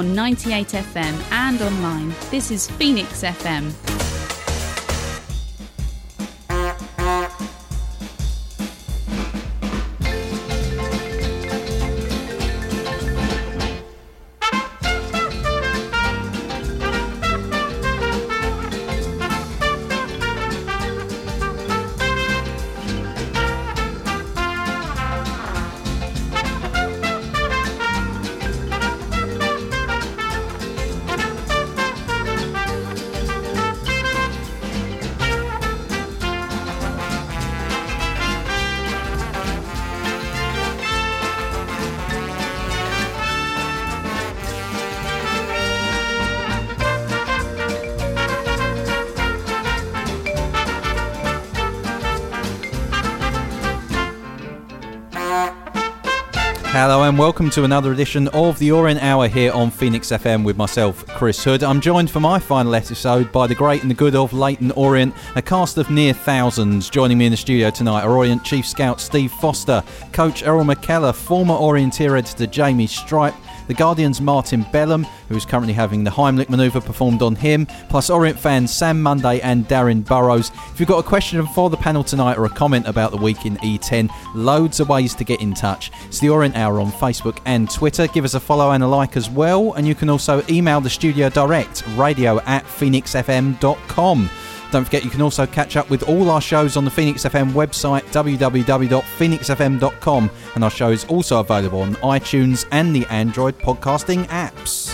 on 98FM and online. This is Phoenix FM. Welcome to another edition of the Orient Hour here on Phoenix FM with myself, Chris Hood. I'm joined for my final episode by the great and the good of Leyton Orient, a cast of near thousands. Joining me in the studio tonight are Orient Chief Scout Steve Foster, Coach Errol McKellar, former Orienteer editor Jamie Stripe, the Guardian's Martin Belam, who is currently having the Heimlich manoeuvre performed on him, plus Orient fans Sam Monday and Darren Burrows. If you've got a question for the panel tonight or a comment about the week in E10, loads of ways to get in touch. It's the Orient Hour on Facebook and Twitter. Give us a follow and a like as well, and you can also email the studio direct, radio at phoenixfm.com. Don't forget you can also catch up with all our shows on the Phoenix FM website www.phoenixfm.com and our show is also available on iTunes and the Android podcasting apps.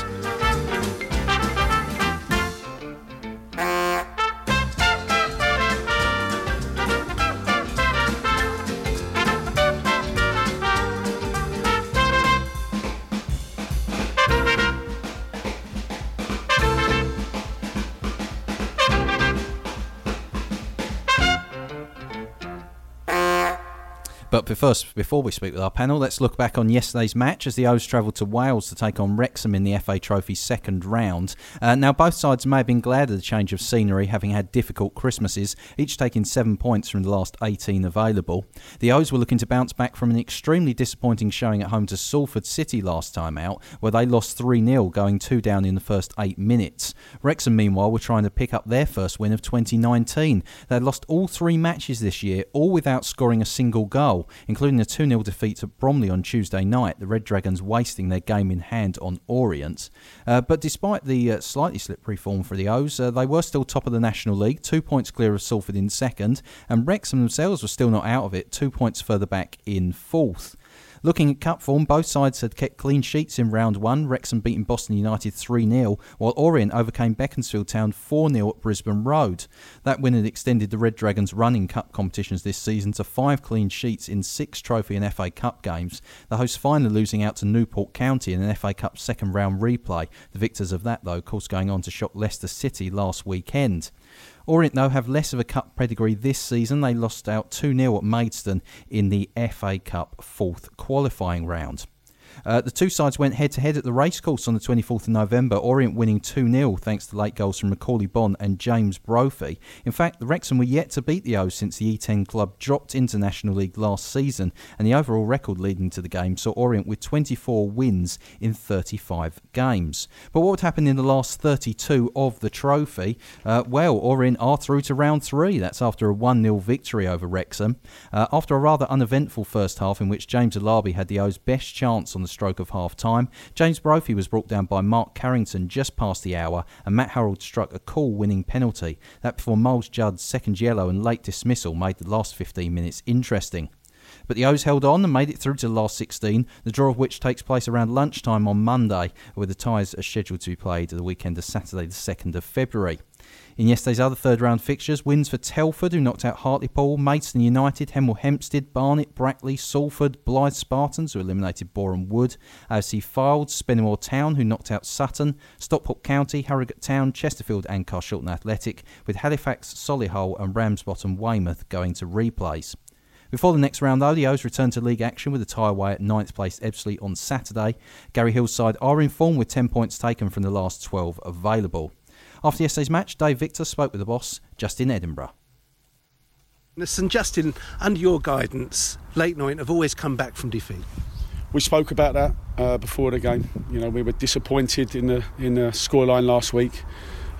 First, before we speak with our panel, let's look back on yesterday's match as the O's travelled to Wales to take on Wrexham in the FA Trophy second round. Uh, now, both sides may have been glad of the change of scenery, having had difficult Christmases, each taking seven points from the last 18 available. The O's were looking to bounce back from an extremely disappointing showing at home to Salford City last time out, where they lost 3 0, going two down in the first eight minutes. Wrexham, meanwhile, were trying to pick up their first win of 2019. They had lost all three matches this year, all without scoring a single goal including a 2 0 defeat at Bromley on Tuesday night, the Red Dragons wasting their game in hand on Orient. Uh, but despite the uh, slightly slippery form for the O's, uh, they were still top of the National League, two points clear of Salford in second, and Wrexham themselves were still not out of it, two points further back in fourth. Looking at cup form, both sides had kept clean sheets in round one. Wrexham beating Boston United 3 0, while Orient overcame Beaconsfield Town 4 0 at Brisbane Road. That win had extended the Red Dragons' running cup competitions this season to five clean sheets in six Trophy and FA Cup games. The hosts finally losing out to Newport County in an FA Cup second round replay. The victors of that, though, of course, going on to shock Leicester City last weekend. Orient, though, have less of a cup pedigree this season. They lost out 2 0 at Maidstone in the FA Cup fourth qualifying round. Uh, the two sides went head to head at the racecourse on the 24th of November, Orient winning 2 0 thanks to late goals from Macaulay Bonne and James Brophy. In fact, the Wrexham were yet to beat the O's since the E10 club dropped into National League last season, and the overall record leading to the game saw Orient with 24 wins in 35 games. But what would happen in the last 32 of the trophy? Uh, well, Orient are through to round three. That's after a 1 0 victory over Wrexham. Uh, after a rather uneventful first half in which James Alabi had the O's best chance on the stroke of half time. James Brophy was brought down by Mark Carrington just past the hour, and Matt Harrold struck a cool winning penalty. That before Myles Judd's second yellow and late dismissal made the last 15 minutes interesting. But the O's held on and made it through to the last 16, the draw of which takes place around lunchtime on Monday, with the ties are scheduled to be played the weekend of Saturday, the 2nd of February. In yesterday's other third round fixtures, wins for Telford, who knocked out Hartlepool, Maidstone United, Hemel Hempstead, Barnet, Brackley, Salford, Blyth Spartans, who eliminated Boreham Wood, AFC Fylde, Spennymoor Town, who knocked out Sutton, Stockport County, Harrogate Town, Chesterfield, and Carshalton Athletic, with Halifax, Solihull, and Ramsbottom Weymouth going to replays. Before the next round, though, the O's return to league action with a tie away at ninth place Ebbsfleet on Saturday. Garry Hill's side are in form with 10 points taken from the last 12 available. After yesterday's match, Dave Victor spoke with the boss, Justin Edinburgh. Listen, Justin, under your guidance, late night have always come back from defeat. we spoke about that uh, before the game. You know, we were disappointed in the in the scoreline last week,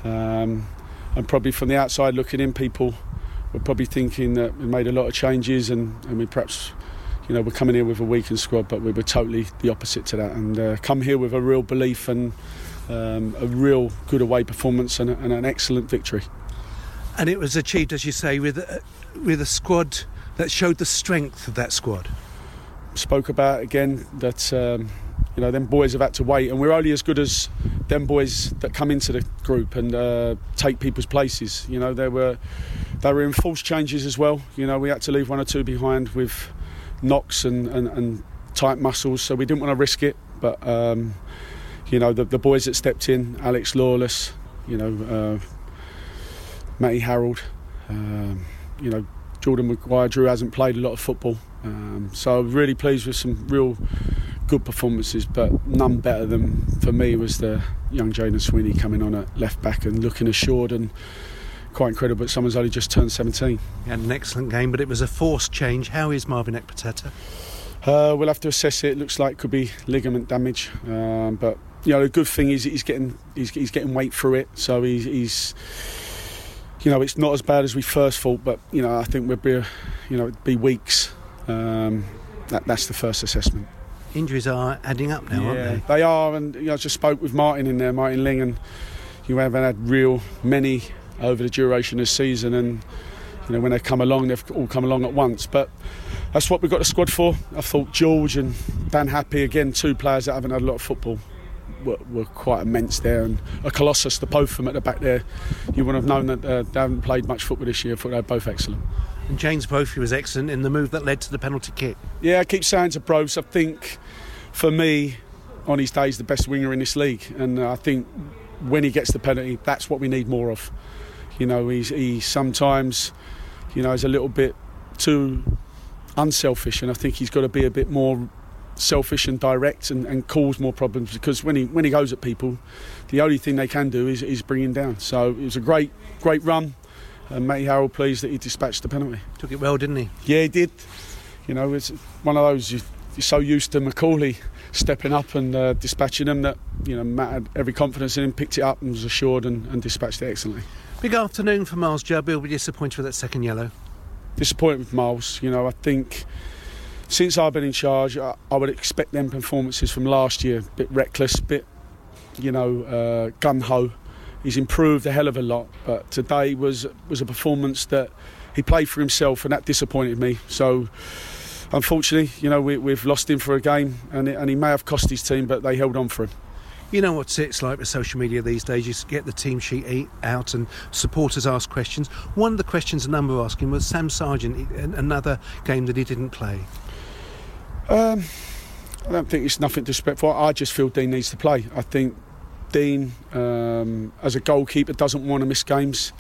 um, and probably from the outside looking in, people were probably thinking that we made a lot of changes and, and we perhaps. You know, we're coming here with a weakened squad, but we were totally the opposite to that, and uh, come here with a real belief and um, a real good away performance and, a, and, an excellent victory. And it was achieved, as you say, with a, with a squad that showed the strength of that squad. Spoke about again that um, you know them boys have had to wait, and we're only as good as them boys that come into the group and uh, take people's places. You know, there were they were enforced changes as well. You know, we had to leave one or two behind with knocks and, and, and tight muscles, so we didn't want to risk it. But um, you know, the, the boys that stepped in, Alex Lawless, you know, uh, Matty Harrold, um, you know, Jordan Maguire, Drew hasn't played a lot of football. Um, so I'm really pleased with some real good performances, but none better than for me was the young Jayden Sweeney coming on at left back and looking assured and quite incredible. But someone's only just turned 17. He had an excellent game, but it was a forced change. How is Marvin Ekpiteta? Uh, we'll have to assess it. It looks like it could be ligament damage, um, but you know the good thing is he's getting he's, he's getting weight through it, so he's, he's you know it's not as bad as we first thought. But you know I think we'll be you know it'd be weeks. Um, that, that's the first assessment. Injuries are adding up now, yeah, aren't they? They are, and you know, I just spoke with Martin in there, Martin Ling, and you haven't had real many over the duration of the season, and you know when they come along, they've all come along at once. But that's what we've got the squad for. I thought George and Dan Happe, again, two players that haven't had a lot of football, were, were quite immense there. And a Colossus, the both of them at the back there, you wouldn't have known that uh, they haven't played much football this year. I thought they were both excellent. And James Brophy was excellent in the move that led to the penalty kick. Yeah, I keep saying to Bros, I think for me, on his days, the best winger in this league. And I think when he gets the penalty, that's what we need more of. You know, he's, he sometimes, you know, is a little bit too unselfish, and I think he's got to be a bit more selfish and direct and, and cause more problems because when he when he goes at people, the only thing they can do is, is bring him down. So it was a great great run, and Matty Harrold pleased that he dispatched the penalty. Took it well, didn't he? Yeah, he did. You know, it's one of those you, are so used to Macaulay stepping up and uh, dispatching them that you know Matt had every confidence in him, picked it up and was assured and, and dispatched it excellently. Big afternoon for Myles Judd. He'll be disappointed with that second yellow disappointed with Myles. You know, I think since I've been in charge, I, I would expect them performances from last year. A bit reckless, bit, you know, uh, gun ho. He's improved a hell of a lot, but today was was a performance that he played for himself, and that disappointed me. So. Unfortunately, you know, we, have lost him for a game, and, it, and he may have cost his team, but they held on for him. You know what it's like with social media these days. You get the team sheet out and supporters ask questions. One of the questions a number were asking was Sam Sargeant, another game that he didn't play. Um, I don't think it's nothing disrespectful. I just feel Dean needs to play. I think Dean, um, as a goalkeeper, doesn't want to miss games.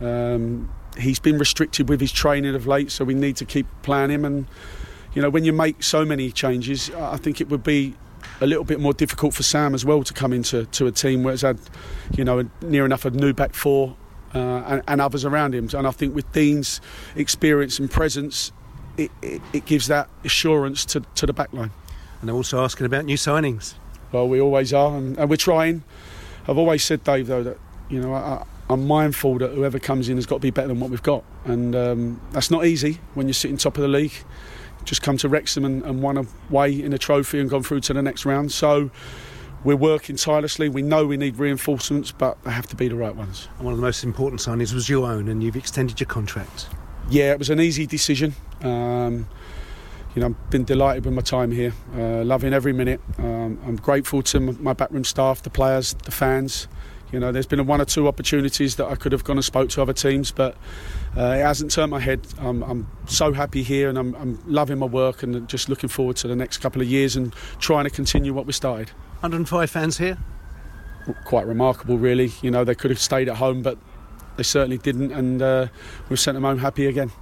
Um, he's been restricted with his training of late, so we need to keep playing him. And you know, when you make so many changes, I think it would be a little bit more difficult for Sam as well to come into to a team where it's had, you know, near enough a new back four uh, and, and, others around him. And I think with Dean's experience and presence, it, it, it gives that assurance to, to the back line. And they're also asking about new signings. Well, we always are, and, and we're trying. I've always said, Dave, though, that you know I, am mindful that whoever comes in has got to be better than what we've got, and um, that's not easy when you're sitting top of the league just come to Wrexham and, and won away in a trophy and gone through to the next round. So we're working tirelessly. We know we need reinforcements, but they have to be the right ones. And one of the most important signings was your own, and you've extended your contract. Yeah, it was an easy decision. Um, you know, I've been delighted with my time here, uh, loving every minute. Um, I'm grateful to my backroom staff, the players, the fans. You know, there's been one or two opportunities that I could have gone and spoke to other teams, but uh, it hasn't turned my head. I'm, I'm so happy here, and I'm, I'm, loving my work, and just looking forward to the next couple of years and trying to continue what we started. 105 fans here. Quite remarkable, really. You know, they could have stayed at home, but they certainly didn't, and uh, we've sent them home happy again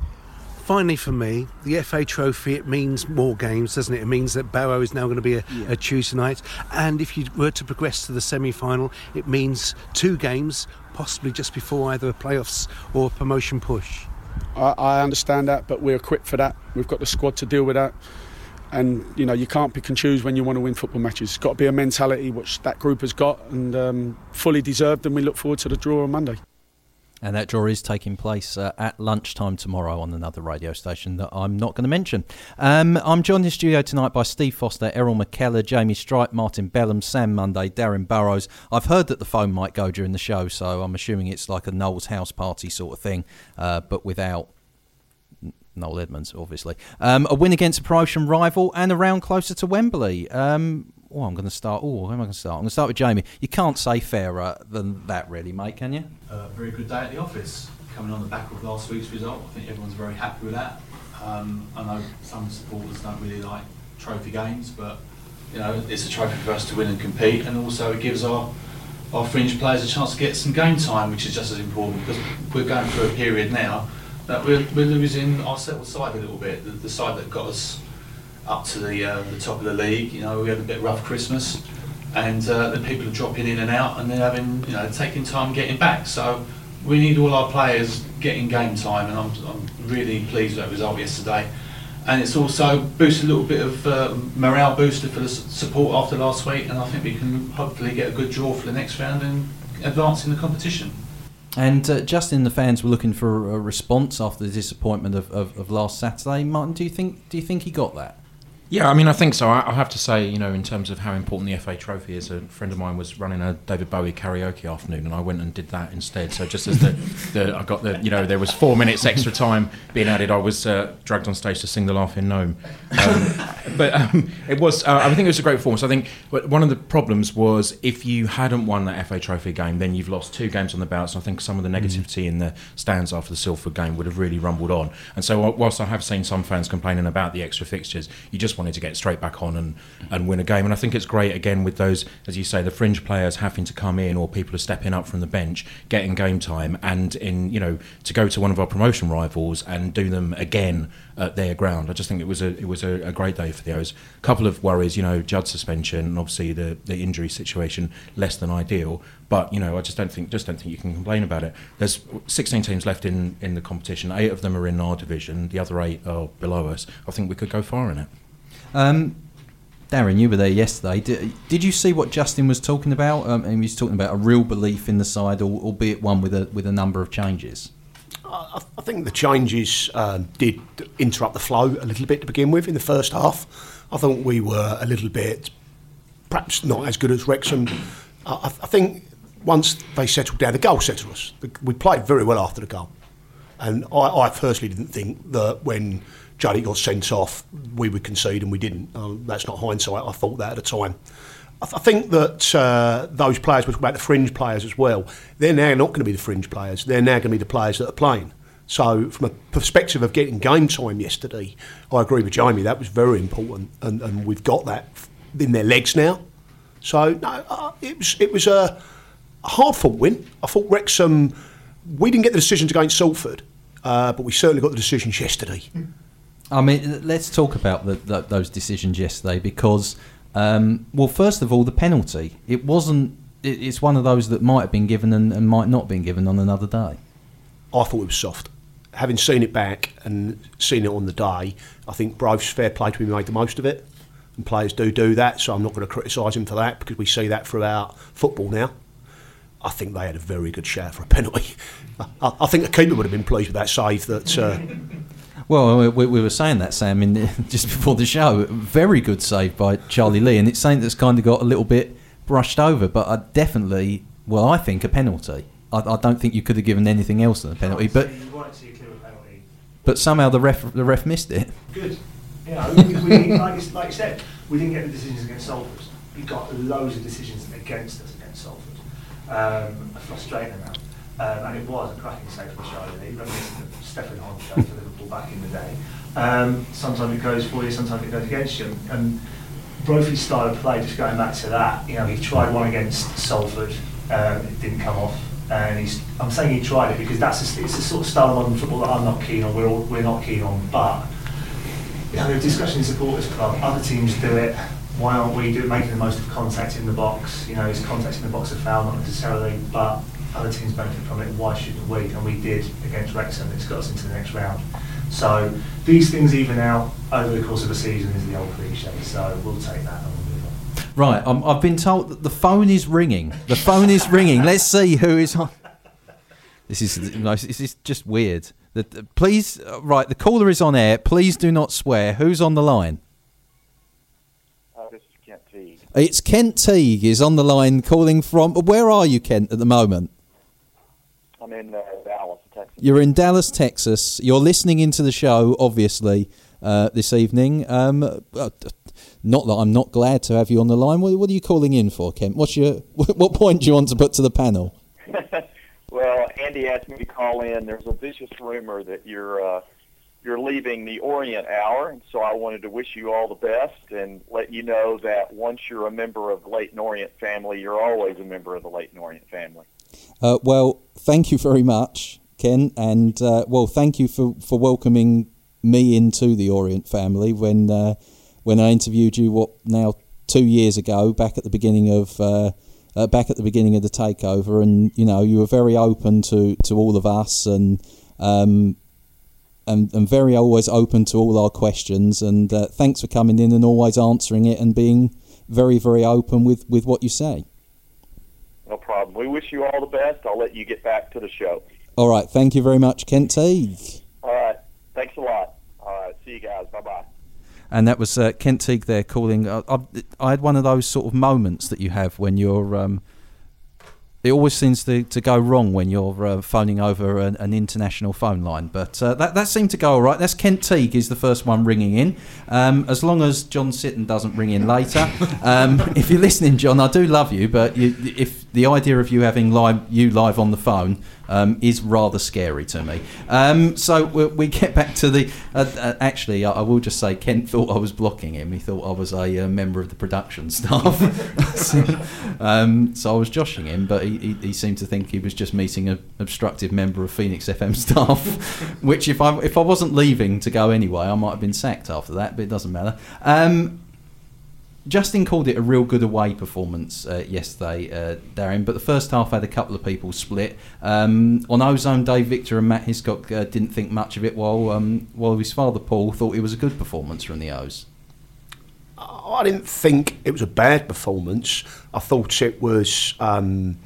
finally for me, the FA Trophy, it means more games, doesn't it? It means that Barrow is now going to be a, yeah. a Tuesday night. And if you were to progress to the semi final, it means two games, possibly just before either a playoffs or a promotion push. I, I understand that, but we're equipped for that. We've got the squad to deal with that. and you know you can't pick and choose when you want to win football matches. It's got to be a mentality which that group has got and um, fully deserved. And we look forward to the draw on Monday. And that draw is taking place uh, at lunchtime tomorrow on another radio station that I'm not going to mention. Um, I'm joined in the studio tonight by Steve Foster, Errol McKellar, Jamie Stripe, Martin Belam, Sam Monday, Darren Burrows. I've heard that the phone might go during the show, so I'm assuming it's like a Noel's house party sort of thing, uh, but without Noel Edmonds, obviously. Um, a win against a promotion rival and a round closer to Wembley. Um, oh, I'm going to start. Oh, how am I going to start? I'm going to start with Jamie. You can't say fairer than that, really, mate, can you? A very good day at the office. Coming on the back of last week's result, I think everyone's very happy with that. Um, I know some supporters don't really like trophy games, but you know it's a trophy for us to win and compete, and also it gives our our fringe players a chance to get some game time, which is just as important because we're going through a period now that we're, we're losing our settled side a little bit. The, the side that got us up to the uh, the top of the league, you know, we had a bit rough Christmas, and uh, the people are dropping in and out, and they're having you know taking time getting back. So we need all our players getting game time, and I'm, I'm really pleased with that result yesterday. And it's also boosted a little bit of uh, morale booster for the support after last week, and I think we can hopefully get a good draw for the next round and advance in the competition. And uh, Justin, the fans were looking for a response after the disappointment of, of, of last Saturday. Martin, do you think do you think he got that? Yeah, I mean, I think so. I, I have to say, you know, in terms of how important the FA Trophy is, a friend of mine was running a David Bowie karaoke afternoon, and I went and did that instead. So just as the, the I got the, you know, there was four minutes extra time being added, I was uh, dragged on stage to sing the Laughing Gnome. Um, but um, it was, uh, I think it was a great performance. I think one of the problems was if you hadn't won that FA Trophy game, then you've lost two games on the bounce. I think some of the negativity mm. in the stands after the Salford game would have really rumbled on. And so, whilst I have seen some fans complaining about the extra fixtures, you just wanted to get straight back on and, and win a game. And I think it's great again with those, as you say, the fringe players having to come in or people are stepping up from the bench, getting game time, and in you know to go to one of our promotion rivals and do them again at their ground. I just think it was a it was a, a great day for the O's. A couple of worries, you know, Judd suspension and obviously the the injury situation less than ideal. But you know, I just don't think just don't think you can complain about it. There's 16 teams left in in the competition. Eight of them are in our division. The other eight are below us. I think we could go far in it. Um, Darren, you were there yesterday. Did, did you see what Justin was talking about? Um, and he was talking about a real belief in the side, albeit one with a with a number of changes. I, I think the changes um, did interrupt the flow a little bit to begin with in the first half. I thought we were a little bit, perhaps not as good as Wrexham. I, I think once they settled down, the goal settled us. We played very well after the goal, and I, I personally didn't think that when Juddy got sent off, we would concede and we didn't. Um, that's not hindsight. I thought that at the time. I, th- I think that uh, those players, we're talking about the fringe players as well, they're now not going to be the fringe players. They're now going to be the players that are playing. So, from a perspective of getting game time yesterday, I agree with Jamie. That was very important, and, and we've got that in their legs now. So, no, uh, it was it was a hard fought win. I thought Wrexham. We didn't get the decisions against Salford, uh, but we certainly got the decisions yesterday. Mm. I mean, let's talk about the, the, those decisions yesterday because, um, well, first of all, the penalty. It wasn't. It, it's one of those that might have been given and, and might not have been given on another day. I thought it was soft. Having seen it back and seen it on the day, I think Brove's fair play to be made the most of it. And players do do that, so I'm not going to criticise him for that because we see that throughout football now. I think they had a very good shout for a penalty. I, I think the keeper would have been pleased with that save that uh, well, we, we, were saying that, Sam, in just before the show. Very good save by Charlie Lee, and it's something that's kind of got a little bit brushed over, but I definitely, well, I think a penalty. I, I don't think you could have given anything else than a penalty, but but somehow the ref the ref missed it. Good. Yeah, we, we, like, like you said, we didn't get the decisions against Salford. We got loads of decisions against us against Salford. Um, a frustrating amount. Um, and it was a cracking save for Charlie Lee, of Stefan Honcho for Liverpool back in the day. Um, sometimes it goes for you, sometimes it goes against you. And Brophy's style of play, just going back to that, you know, he tried one against Salford, um, it didn't come off. And he's, I'm saying he tried it because that's a, it's a sort of style of modern football that I'm not keen on, we're, all, we're not keen on. But, you know, the discussion in supporters club, other teams do it, why aren't we do, making the most of contact in the box? You know, is contact in the box a foul? Not necessarily, but other teams benefit from it, why shouldn't we? And we did against Wrexham, it's got us into the next round. So these things even out over the course of a season is the old cliche. So we'll take that and we'll move on. Right, um, I've been told that the phone is ringing. The phone is ringing. Let's see who is on. This is no, this is just weird. The, the- please, uh, right, the caller is on air. Please do not swear. Who's on the line? Uh, this is Kent Teague. It's Kent Teague is on the line calling from. Where are you, Kent, at the moment? I'm in uh, Dallas, Texas. You're in Dallas, Texas. You're listening into the show, obviously, uh, this evening. Um, uh, not that I'm not glad to have you on the line. What, what are you calling in for, Kent? What's your what point do you want to put to the panel? well, Andy asked me to call in. There's a vicious rumor that you're uh, you're leaving the Orient Hour, and so I wanted to wish you all the best and let you know that once you're a member of the Leyton Orient family, you're always a member of the Leyton Orient family. Uh, well, thank you very much, Ken, and uh, well, thank you for, for welcoming me into the Orient family when uh, when I interviewed you. What now? Two years ago, back at the beginning of uh, uh, back at the beginning of the takeover, and you know you were very open to, to all of us, and um, and and very always open to all our questions. And uh, thanks for coming in and always answering it and being very very open with, with what you say. No problem. We wish you all the best. I'll let you get back to the show. All right, thank you very much, Kent Teague. All right. Thanks a lot. All right. See you guys. Bye bye. And that was uh, Kent Teague there calling. Uh, I, I had one of those sort of moments that you have when you're. Um, it always seems to, to go wrong when you're uh, phoning over an, an international phone line, but uh, that that seemed to go all right. That's Kent Teague is the first one ringing in. Um, as long as John Sitton doesn't ring in later, um, if you're listening, John, I do love you, but you, if the idea of you having live you live on the phone um, is rather scary to me. Um, so we, we get back to the. Uh, uh, actually, I, I will just say Kent thought I was blocking him. He thought I was a uh, member of the production staff. so, um, so I was joshing him, but he, he, he seemed to think he was just meeting an obstructive member of Phoenix FM staff. which, if I if I wasn't leaving to go anyway, I might have been sacked after that. But it doesn't matter. Justin called it a real good away performance uh, yesterday, uh, Darren. But the first half had a couple of people split. Um, on Ozone Day, Victor and Matt Hiscock uh, didn't think much of it, while um, while his father Paul thought it was a good performance from the O's. I didn't think it was a bad performance. I thought it was. Um,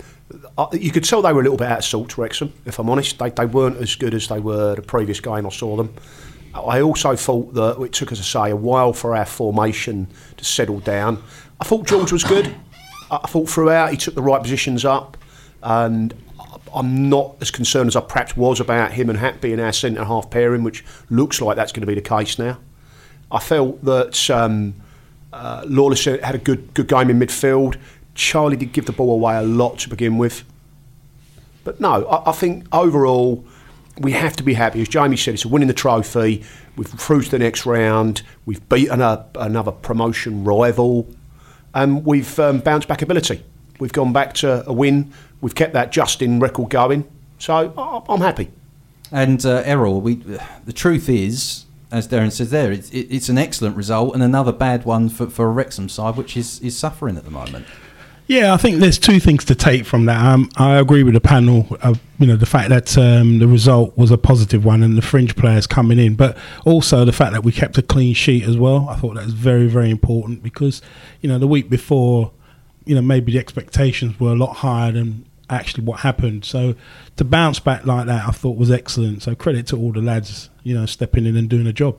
I- you could tell they were a little bit out of sorts, Wrexham, if I'm honest. They, they weren't as good as they were the previous game I saw them. I also thought that it took, as I say, a while for our formation to settle down. I thought George was good. I thought throughout he took the right positions up, and I'm not as concerned as I perhaps was about him and Hat being our centre half pairing, which looks like that's going to be the case now. I felt that um, uh, Lawless had a good good game in midfield. Charlie did give the ball away a lot to begin with. But no, I, I think overall we have to be happy. As Jamie said, it's winning the trophy. We've through to the next round. We've beaten a, another promotion rival, and we've um, bounced back ability. We've gone back to a win. We've kept that Justin record going. So I, I'm happy. And uh, Errol, we the truth is, as Darren says there, it's, it's an excellent result and another bad one for, for a Wrexham side, which is, is suffering at the moment. Yeah, I think there's two things to take from that. Um, I agree with the panel. Uh, you know, the fact that um, the result was a positive one and the fringe players coming in, but also the fact that we kept a clean sheet as well. I thought that was very, very important because you know the week before, you know, maybe the expectations were a lot higher than actually what happened. So to bounce back like that, I thought was excellent. So credit to all the lads, you know, stepping in and doing a job.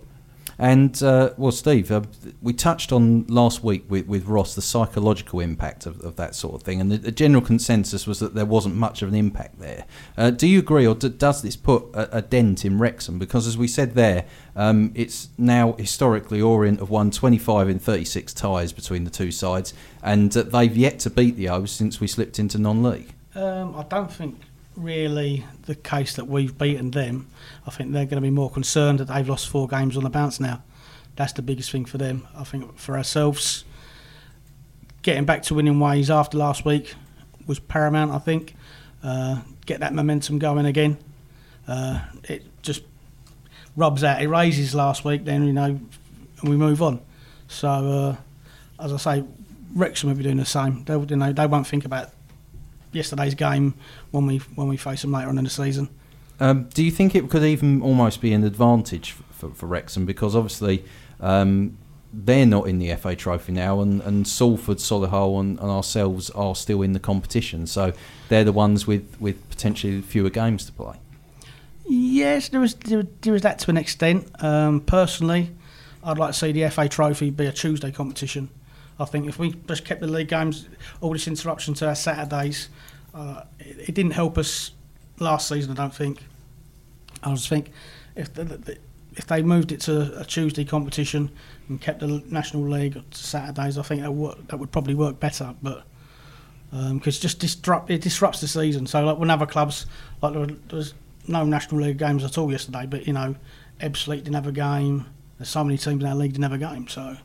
And uh, well, Steve, uh, we touched on last week with, with Ross the psychological impact of, of that sort of thing, and the, the general consensus was that there wasn't much of an impact there. Uh, do you agree, or does this put a, a dent in Wrexham? Because as we said there, um, it's now historically Orient have won 25 in 36 ties between the two sides, and uh, they've yet to beat the O's since we slipped into non-league. Um, I don't think really the case that we've beaten them. I think they're going to be more concerned that they've lost four games on the bounce now. That's the biggest thing for them. I think for ourselves, getting back to winning ways after last week was paramount. I think uh, get that momentum going again. Uh, it just rubs out. It raises last week, then you know, and we move on. So uh, as I say, Wrexham will be doing the same. They'll, you know, they won't think about yesterday's game when we when we face them later on in the season. Um, do you think it could even almost be an advantage for, for Wrexham because obviously um, they're not in the FA Trophy now, and, and Salford, Solihull, and, and ourselves are still in the competition. So they're the ones with, with potentially fewer games to play. Yes, there is there, there is that to an extent. Um, personally, I'd like to see the FA Trophy be a Tuesday competition. I think if we just kept the league games, all this interruption to our Saturdays, uh, it, it, didn't help us last season. I don't think. I just think if the, the, if they moved it to a Tuesday competition and kept the National League to Saturdays, I think that would that would probably work better. But because um, just disrupt it disrupts the season. So like when other clubs like there was no National League games at all yesterday, but you know Ebbsfleet didn't have a game. There's so many teams in our league didn't have a game. So.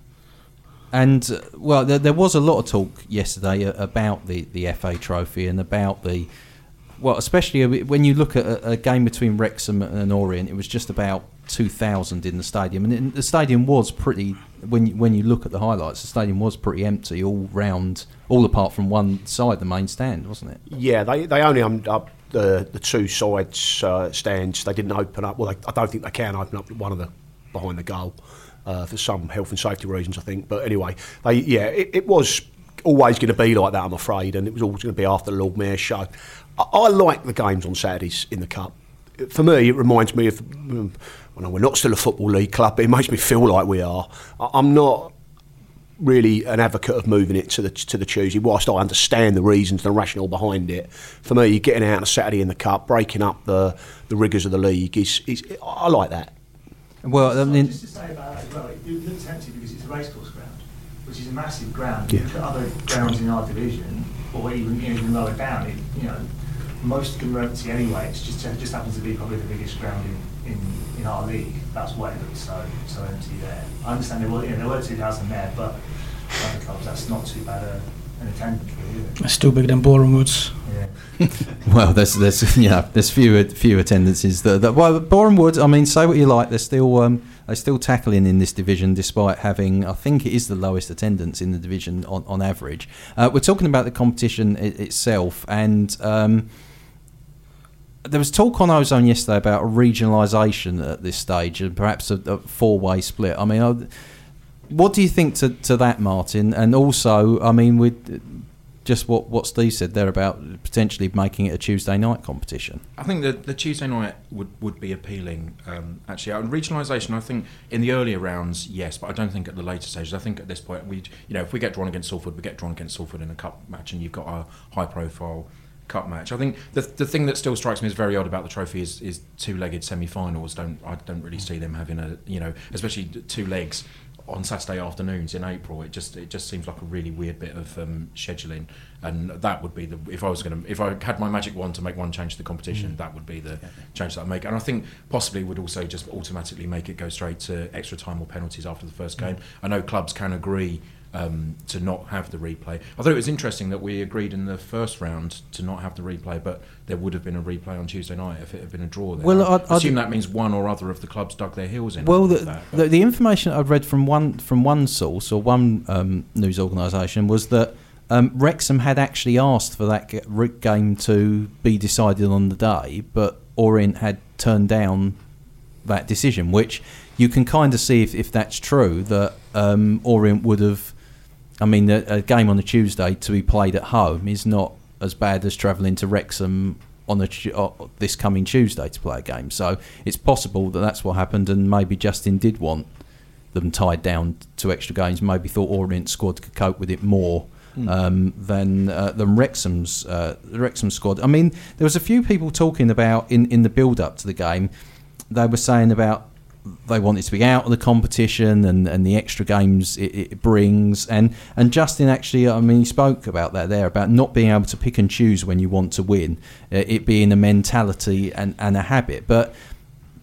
And uh, well, there, there, was a lot of talk yesterday about the, the FA Trophy and about the well, especially when you look at a, a, game between Wrexham and Orient, it was just about 2,000 in the stadium, and the stadium was pretty. When you, when you look at the highlights, the stadium was pretty empty all round, all apart from one side, the main stand, wasn't it? Yeah, they they only opened up the the two sides uh, stands. They didn't open up. Well, they, I don't think they can open up one of the behind the goal uh, for some health and safety reasons, I think. But anyway, they yeah, it, it was always going to be like that, I'm afraid, and it was always going to be after the Lord Mayor show. I, I like the games on Saturdays in the Cup. For me, it reminds me of um, well, we're not still a football league club, but it makes me feel like we are. I, I'm not really an advocate of moving it to the to the Tuesday. Whilst I understand the reasons, and the rationale behind it, for me, getting out on a Saturday in the cup, breaking up the the rigours of the league is, is I like that. Well, I mean, just to say about that as well, it looks empty because it's a racecourse ground, which is a massive ground. Yeah. Other grounds in our division, or even even lower down, it, you know, most of them are empty anyway. It's just it just happens to be probably the biggest ground in, in, in our league. That's why it looks so so empty there. I understand there were you know, there were two thousand there, but other clubs that's not too bad a, an attendance really. It's still bigger than Boreham Woods. Yeah. well, there's there's you know there's fewer few attendances. That, that well, Boreham Wood. I mean, say what you like, they're still um, they're still tackling in this division, despite having I think it is the lowest attendance in the division on on average. Uh, we're talking about the competition I- itself, and um, there was talk on Ozone yesterday about regionalisation at this stage and perhaps a, a four way split. I mean. I, what do you think to, to that, Martin? And also, I mean, with just what, what Steve said there about potentially making it a Tuesday night competition. I think that the Tuesday night would, would be appealing. Um, actually, on regionalisation, I think in the earlier rounds, yes, but I don't think at the later stages. I think at this point, we you know if we get drawn against Salford, we get drawn against Salford in a cup match, and you've got a high profile cup match. I think the the thing that still strikes me as very odd about the trophy is, is two legged semi finals. Don't I don't really see them having a you know especially two legs on Saturday afternoons in April. It just it just seems like a really weird bit of um, scheduling, and that would be the if I was going to if I had my magic wand to make one change to the competition, mm. that would be the yeah. change that I make. And I think possibly would also just automatically make it go straight to extra time or penalties after the first game. Mm. I know clubs can agree um, to not have the replay. I thought it was interesting that we agreed in the first round to not have the replay, but there would have been a replay on Tuesday night if it had been a draw. There. Well, I, I assume that means one or other of the clubs dug their heels in. Well, the, that, the, the, information I've read from one from one source or one um, news organisation was that. Um, Wrexham had actually asked for that game to be decided on the day, but Orient had turned down that decision, which you can kind of see if, if that's true that um, Orient would have I mean, a, a game on a Tuesday to be played at home is not as bad as travelling to Wrexham on a, uh, this coming Tuesday to play a game. So it's possible that that's what happened, and maybe Justin did want them tied down to extra games. Maybe thought Orient squad could cope with it more. Mm. Um, than uh, than Wrexham's uh, Wrexham squad. I mean, there was a few people talking about in, in the build up to the game. They were saying about they wanted to be out of the competition and, and the extra games it, it, brings. And, and Justin actually, I mean, he spoke about that there about not being able to pick and choose when you want to win, uh, it being a mentality and, and a habit. But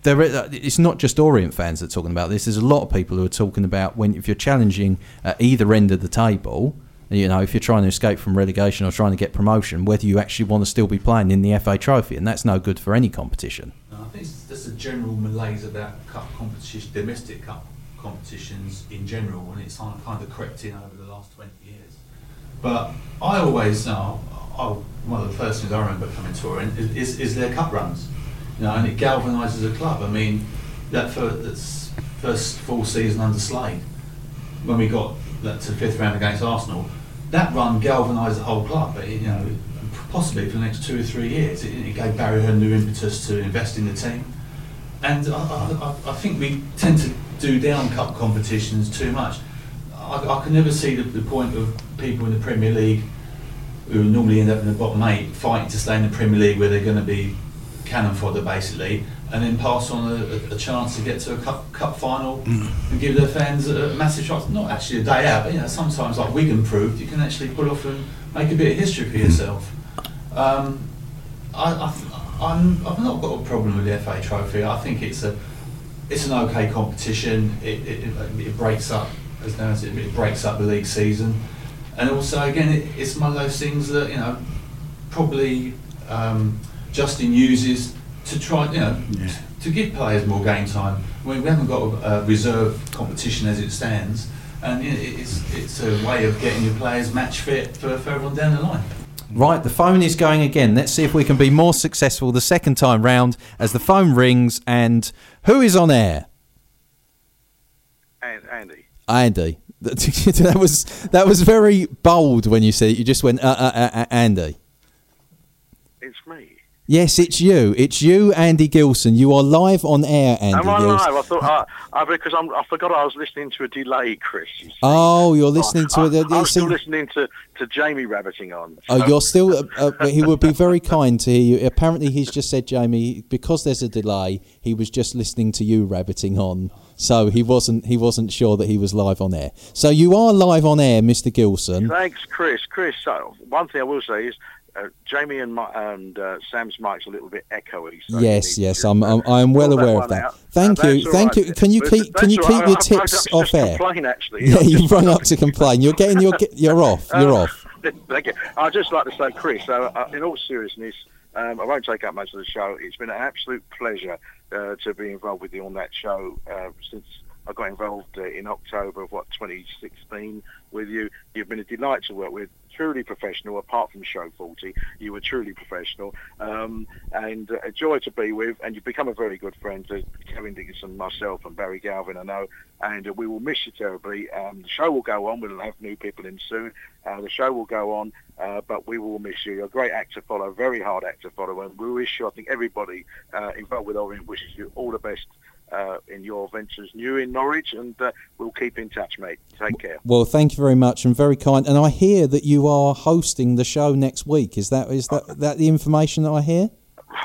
there, it's not just Orient fans that are talking about this. There's a lot of people who are talking about when if you're challenging at either end of the table. You know, if you're trying to escape from relegation or trying to get promotion, whether you actually want to still be playing in the FA Trophy, and that's no good for any competition. I think it's just a general malaise about cup competition, domestic cup competitions in general, and it's kind of crept in over the last 20 years. But I always, uh, I, one of the first things I remember coming to Orient is, is, is their cup runs. You know, and it galvanises a club. I mean, that first, first full season under Slade, when we got to fifth round against Arsenal, that run galvanised the whole club. But you know, possibly for the next two or three years, it, it gave Barry Hearn new impetus to invest in the team. And I, I, I think we tend to do down cup competitions too much. I, I can never see the, the point of people in the Premier League who normally end up in the bottom eight fighting to stay in the Premier League where they're going to be cannon fodder basically, and then pass on a, a, chance to get to a cup, cup final mm. and give their fans a, massive chance. Not actually a day out, but you know sometimes like Wigan proved, you can actually pull off and make a bit of history for yourself. Um, I, I, I'm, I've not got a problem with the FA Trophy. I think it's a it's an okay competition. It, it, it breaks up as now it, it breaks up the league season, and also again it, it's one of those things that you know probably um, Justin uses to try you know yeah. to give players more game time. I mean, we haven't got a, a reserve competition as it stands, and you know, it's it's a way of getting your players match fit for further on down the line. Right, the phone is going again. Let's see if we can be more successful the second time round as the phone rings. And who is on air? Andy. Andy. that was that was very bold when you said it. You just went, uh, uh, uh, uh Andy. Yes, it's you. It's you, Andy Gilson. You are live on air, Andy. Am I Gilson. live? I thought uh, I, because I'm, I forgot I was listening to a delay, Chris. You oh, you're listening to it. I'm still listening to, to Jamie rabbiting on. So. Oh, you're still. Uh, uh, he would be very kind to hear you. Apparently, he's just said, Jamie, because there's a delay, he was just listening to you rabbiting on. So he wasn't. He wasn't sure that he was live on air. So you are live on air, Mr. Gilson. Thanks, Chris. Chris. So one thing I will say is uh, Jamie and, my, and uh, Sam's mic's a little bit echoey. So yes, yes, I'm, I'm, I'm well aware of that. Out. Thank you, thank right. you. Can you keep can you keep your tips off air? Complain, actually. Yeah, you've rung up to complain. You're getting your you're off. You're uh, off. Thank you. I'd just like to say, Chris. Uh, in all seriousness, um, I won't take up much of the show. It's been an absolute pleasure uh, to be involved with you on that show since I got involved in October of what 2016 with you. You've been a delight to work with truly professional. Apart from Show 40, you were truly professional um, and uh, a joy to be with. And you've become a very good friend to Kevin Dickinson, myself, and Barry Galvin. I know, and uh, we will miss you terribly. Um, the show will go on. We'll have new people in soon. Uh, the show will go on, uh, but we will miss you. You're a great actor to follow, very hard actor to follow, and we wish you. I think everybody uh, involved with Orient wishes you all the best uh, in your ventures new in Norwich, and uh, we'll keep in touch, mate. Take care. Well, thank you very much, and very kind. And I hear that you are hosting the show next week. Is that is that that the information that I hear?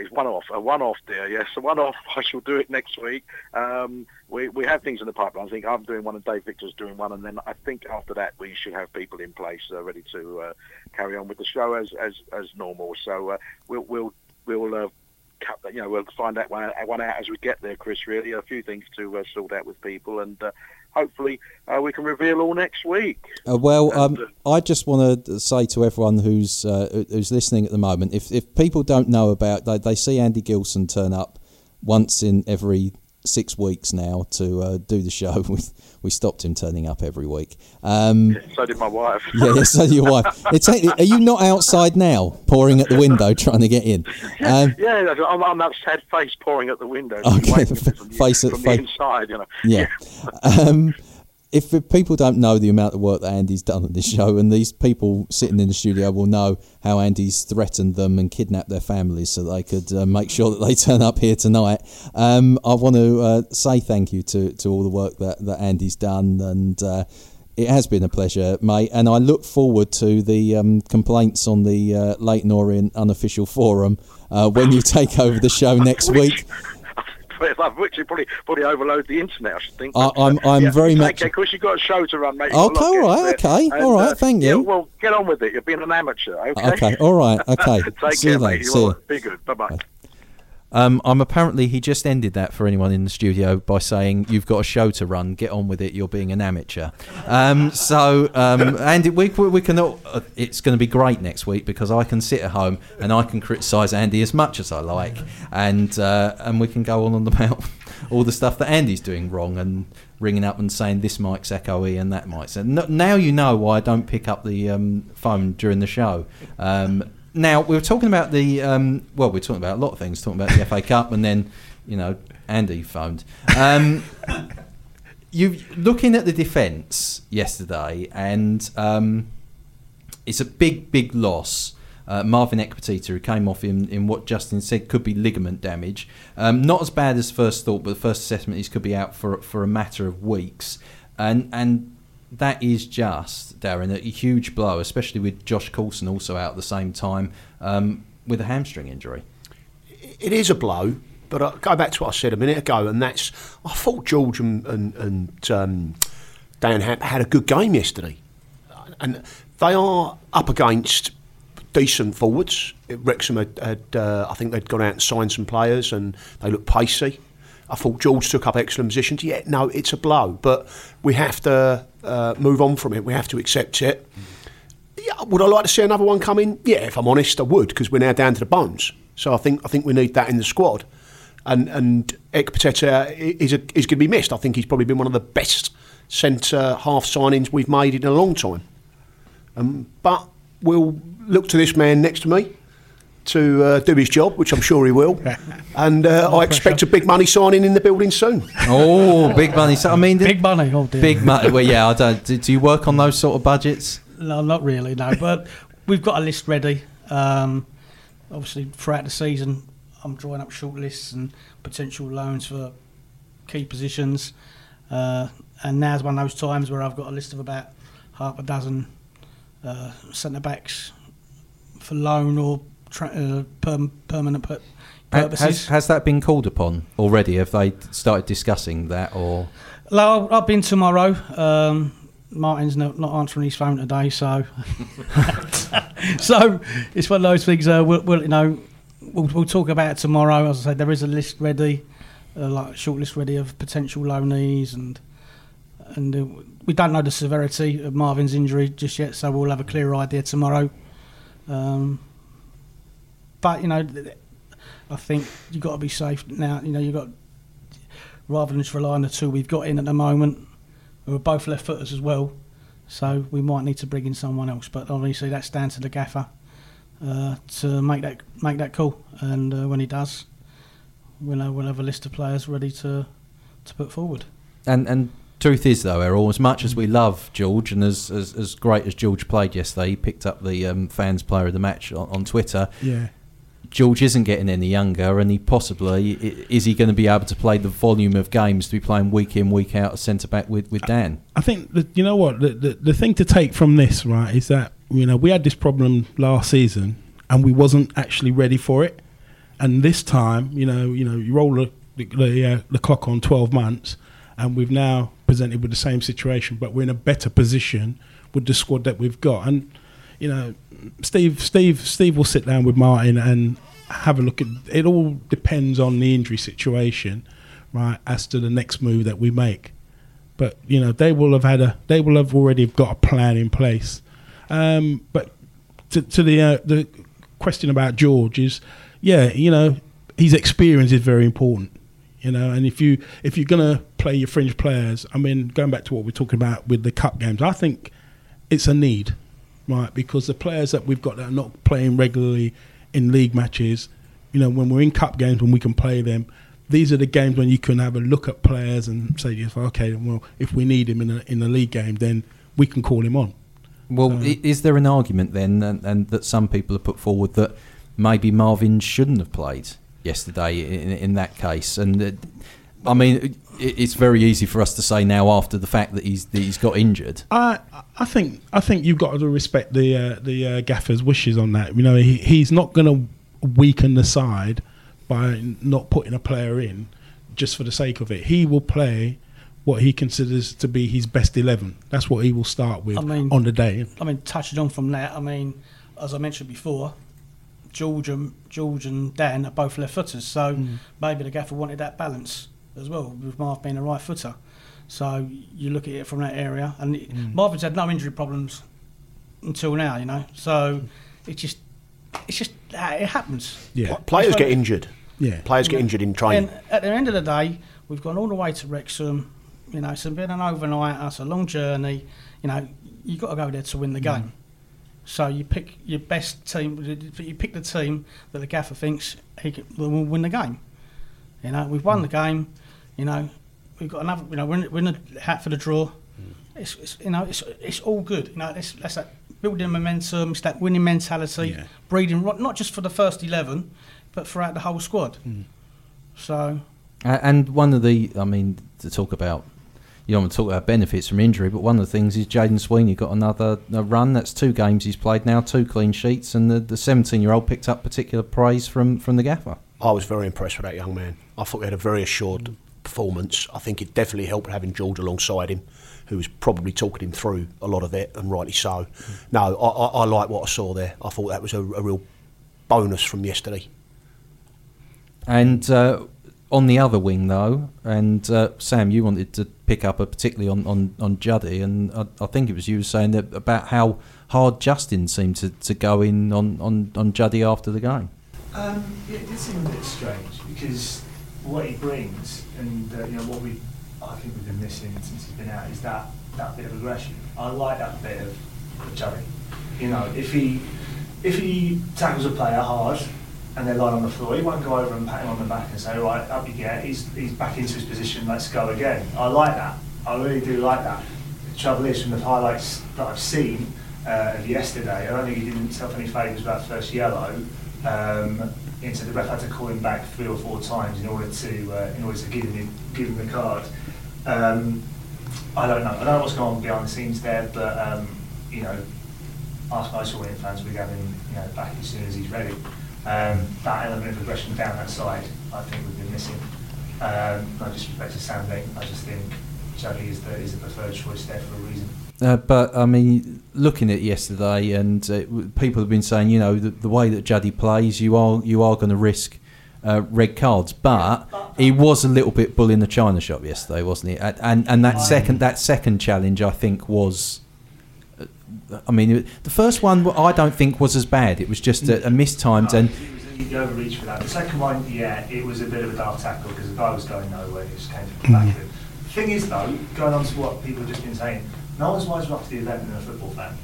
It's one off, a one off, dear. Yes, a one off. I shall do it next week. Um, we we have things in the pipeline. I think I'm doing one, and Dave Victor's doing one, and then I think after that we should have people in place uh, ready to uh, carry on with the show as as as normal. So uh, we'll we'll we'll uh, cut that. You know, we'll find that one, one out as we get there, Chris. Really, a few things to uh, sort out with people, and uh, hopefully uh, we can reveal all next week. Uh, well, and, um, uh, I just want to say to everyone who's uh, who's listening at the moment, if if people don't know about, they, they see Andy Gilson turn up once in every six weeks now to uh, do the show. We, we stopped him turning up every week. Um, so did my wife. yeah, yeah, so did your wife. It's, are you not outside now, pouring at the window, trying to get in? Um, yeah, I'm, I'm that sad face pouring at the window. Okay, face at face. inside, you know. Yeah. um, if people don't know the amount of work that Andy's done on this show, and these people sitting in the studio will know how Andy's threatened them and kidnapped their families so they could uh, make sure that they turn up here tonight. Um, I want to uh, say thank you to, to all the work that, that Andy's done, and uh, it has been a pleasure, mate. And I look forward to the um, complaints on the uh, Leyton Orient unofficial forum uh, when you take over the show next week. Which probably probably overload the internet. I should think. I, am I'm yeah, very much. Of course, you've got a show to run, mate. Okay, all right, okay, and, all right. Uh, thank you. Yeah, well, get on with it. You're being an amateur. Okay. Okay. All right. Okay. Take See care, you mate. See you. Be good. Bye bye. Um, I'm apparently he just ended that for anyone in the studio by saying you've got a show to run. Get on with it. You're being an amateur. Um, so um, Andy, we, we can. Uh, it's going to be great next week because I can sit at home and I can criticise Andy as much as I like, and uh, and we can go on about all the stuff that Andy's doing wrong and ringing up and saying this mic's echoey and that mic's. And now you know why I don't pick up the um, phone during the show. Now we were talking about the um, well, we are talking about a lot of things. Talking about the FA Cup, and then you know Andy phoned. Um, you looking at the defence yesterday, and um, it's a big, big loss. Uh, Marvin Ekpiteta, who came off in, in what Justin said could be ligament damage. Um, not as bad as first thought, but the first assessment is could be out for for a matter of weeks. And and that is just Darren a huge blow, especially with Josh Coulson also out at the same time um, with a hamstring injury. It is a blow, but I go back to what I said a minute ago, and that's I thought George and and, and um, Dan had, had a good game yesterday, and they are up against decent forwards. Wrexham had, had uh, I think they'd gone out and signed some players, and they look pacey. I thought George took up excellent positions. Yeah, no, it's a blow, but we have to uh, move on from it. We have to accept it. Yeah, would I like to see another one come in? Yeah, if I'm honest, I would because we're now down to the bones. So I think I think we need that in the squad. And and Ekpiteta is a, is going to be missed. I think he's probably been one of the best centre half signings we've made in a long time. Um, but we'll look to this man next to me to uh, do his job, which I'm sure he will. and uh, I expect a big money signing in the building soon. Oh, big money! So, I mean, big money. Oh dear. Big money. Well, yeah. I don't. Do, do, you work on those sort of budgets? No, not really. No, but we've got a list ready. Um, obviously, throughout the season, I'm drawing up short lists and potential loans for key positions. Uh, and now's one of those times where I've got a list of about half a dozen uh, centre backs for loan or tra- uh, perm- permanent purposes. Has, has that been called upon already? Have they started discussing that or? I'll, I'll be in tomorrow. Um, Martin's not, not answering his phone today, so so it's one of those things. Uh, we'll, we'll, you know we'll, we'll talk about it tomorrow. As I said, there is a list ready, uh, like a short list ready of potential loanees, and and uh, we don't know the severity of Marvin's injury just yet, so we'll have a clearer idea tomorrow. Um, but you know, I think you've got to be safe now. You know, you've got rather than just rely on the two we've got in at the moment, who are both left footers as well. So we might need to bring in someone else, but obviously that's down to the gaffer uh, to make that make that call. And uh, when he does, we'll have, we'll have a list of players ready to to put forward. And and truth is though, Errol, as much as we love George and as as, as great as George played yesterday, he picked up the um, fans player of the match on, on Twitter. Yeah. George isn't getting any younger, and he possibly is he going to be able to play the volume of games to be playing week in week out as centre back with, with Dan. I think that you know what the, the the thing to take from this right is that you know we had this problem last season and we wasn't actually ready for it, and this time you know you know you roll the the, uh, the clock on twelve months, and we've now presented with the same situation, but we're in a better position with the squad that we've got, and you know Steve, Steve, Steve will sit down with Martin and have a look at. It all depends on the injury situation, right? As to the next move that we make, but you know they will have had a, they will have already got a plan in place. Um, but to, to the uh, the question about George is, yeah, you know, his experience is very important. You know, and if you if you're gonna play your fringe players, I mean, going back to what we're talking about with the cup games, I think it's a need right? Because the players that we've got that are not playing regularly in league matches, you know, when we're in cup games, when we can play them, these are the games when you can have a look at players and say, okay, well, if we need him in a in a league game, then we can call him on. Well, um, is there an argument then, and, and, that some people have put forward that maybe Marvin shouldn't have played yesterday in, in that case? And uh, I mean, it's very easy for us to say now after the fact that he's that he's got injured. I I think I think you've got to respect the uh, the uh, gaffer's wishes on that. You know, he, he's not going to weaken the side by not putting a player in just for the sake of it. He will play what he considers to be his best eleven. That's what he will start with I mean, on the day. I mean, touching on from that, I mean, as I mentioned before, George and George and Dan are both left footers, so mm. maybe the gaffer wanted that balance as well, with Marv being a right footer. So you look at it from that area, and mm. Marvin's had no injury problems until now, you know. So it's just, it's just it happens. Yeah, players get injured. Yeah, players yeah. get injured in training. And at the end of the day, we've gone all the way to Wrexham. You know, it's been an overnight, it's a long journey. You know, you've got to go there to win the mm. game. Mm. So you pick your best team. You pick the team that the gaffer thinks he can, will win the game. You know, we've won the game. You know, we've got another. You know, we're in, we're in the hat for the draw. Mm. It's, it's you know, it's it's all good. You know, it's that's that building momentum. It's that winning mentality, Yeah. breeding not just for the first eleven, but throughout the whole squad. Mm. So A- And one of the, I mean, to talk about, you don't want to talk about benefits from injury, but one of the things is Jayden Sweeney got another a run. That's two games he's played now, two clean sheets, and the, the 17 year old picked up particular praise from, from the gaffer. I was very impressed with that young man. I thought he had a very assured performance. I think it definitely helped having George alongside him, who was probably talking him through a lot of it, and rightly so. No, I, I, I like what I saw there. I thought that was a, a real bonus from yesterday. And uh, on the other wing, though, and uh, Sam, you wanted to pick up, a, particularly on, on, on Juddy, and I, I think it was you saying that about how hard Justin seemed to, to go in on, on, on Juddy after the game. Um, yeah, it did seem a bit strange because what he brings and uh, you know what we I think we've been missing since he's been out is that that bit of aggression. I like that bit of, Juddy. You know, if he if he tackles a player hard and they're lying on the floor, he won't go over and pat him on the back and say, right, up you get, he's, he's back into his position, let's go again. I like that. I really do like that. The trouble is, from the highlights that I've seen uh, of yesterday, I don't think he did himself any favours that first yellow. Um, into the ref had to call him back three or four times in order to uh, in order to give him give him the card. Um, I don't know. I don't know what's going on behind the scenes there, but um, you know, Arsenal Ice fans will have him you know, back as soon as he's ready. Um, that element of aggression down that side, I think we've been missing. Um, no disrespect to Lee, I just think Juddy is the, is the preferred choice there for a reason. Uh, but I mean, looking at yesterday, and uh, people have been saying, you know, the, the way that Juddy plays, you are you are going to risk uh, red cards. But he was a little bit bull in the china shop yesterday, wasn't he? And and, and that second that second challenge, I think, was. uh, I mean, the first one I don't think was as bad. It was just a, a mistimed and. It was the overreach for that. The second one, yeah, it was a bit of a daft tackle because the guy was going nowhere. He just came from the back of him. The thing is, though, going on to what people have just been saying, no one's wiser after the event than a football fan.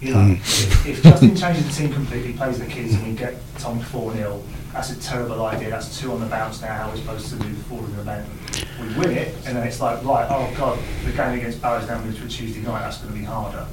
You know, hmm. if, if Justin changes the team completely, plays the kids, and we get Tom 4 0, that's a terrible idea. That's two on the bounce now. How are we're supposed to move forward in the event. We win it, and then it's like, right, oh God, the game against Barrows now moves to a Tuesday night. That's going to be harder.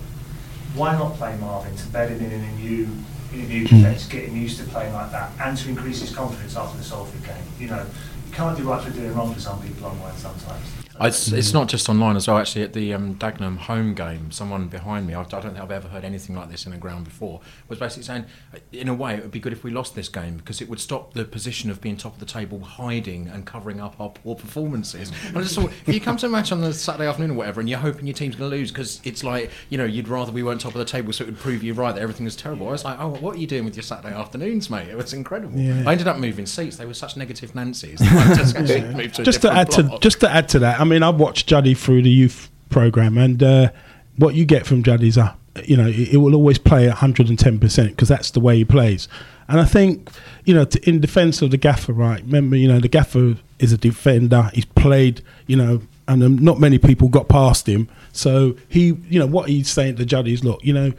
Why not play Marvin to bed him in in a new in a new hmm. defence, get him used to playing like that, and to increase his confidence after the Salford game? You know, you can't do right for doing wrong for some people online sometimes. It's, it's not just online as well. Actually, at the um, Dagenham home game, someone behind me, I, I don't think I've ever heard anything like this in a ground before, was basically saying, uh, in a way, it would be good if we lost this game because it would stop the position of being top of the table hiding and covering up our poor performances. And I just thought, if you come to a match on the Saturday afternoon or whatever, and you're hoping your team's going to lose because it's like, you know, you'd rather we weren't top of the table so it would prove you right that everything is terrible. I was like, oh, what are you doing with your Saturday afternoons, mate? It was incredible. Yeah. I ended up moving seats. They were such negative Nancy's. just to just to different add to just to add to that, I mean, I've watched Juddy through the youth program, and uh, what you get from Juddy's a you know it, will always play 110 percent because that's the way he plays. And I think you know to, in defence of the gaffer, right? Remember, you know the gaffer is a defender. He's played, you know, and um, not many people got past him. So he, you know, what he's saying to Juddy is, look, you know,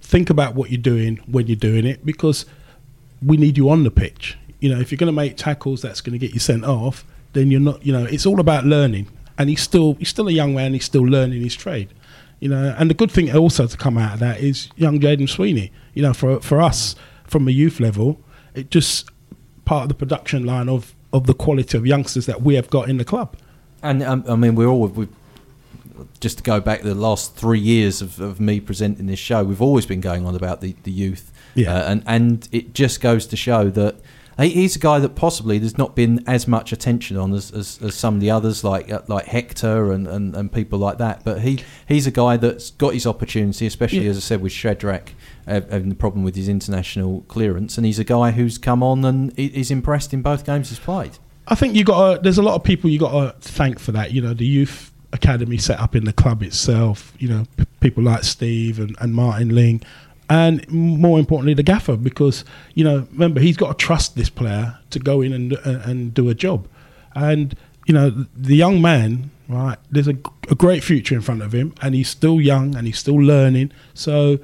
think about what you're doing when you're doing it because we need you on the pitch. You know, if you're going to make tackles that's going to get you sent off, then you're not. You know, it's all about learning. And he's still he's still a young man. He's still learning his trade. You know, and the good thing also to come out of that is young Jayden Sweeney. You know, for for us from a youth level, it just part of the production line of of the quality of youngsters that we have got in the club. And um, I mean, we're all we've, just to go back the last three years of, of me presenting this show. We've always been going on about the, the youth, Yeah. uh, and and it just goes to show that he's a guy that possibly there's not been as much attention on as, as, as some of the others like uh, like Hector and, and, and people like that. But he he's a guy that's got his opportunity, especially Yeah. as I said with Shedrack uh, having the problem with his international clearance, and he's a guy who's come on and he's impressed in both games he's played. I think you got. There's a lot of people you got to thank for that. You know, the youth academy set up in the club itself. You know, p- people like Steve and, and Martin Ling, and more importantly, the gaffer. Because you know, remember, he's got to trust this player to go in and and, do a job. And you know, the young man, right? There's a, a great future in front of him, and he's still young and he's still learning. So.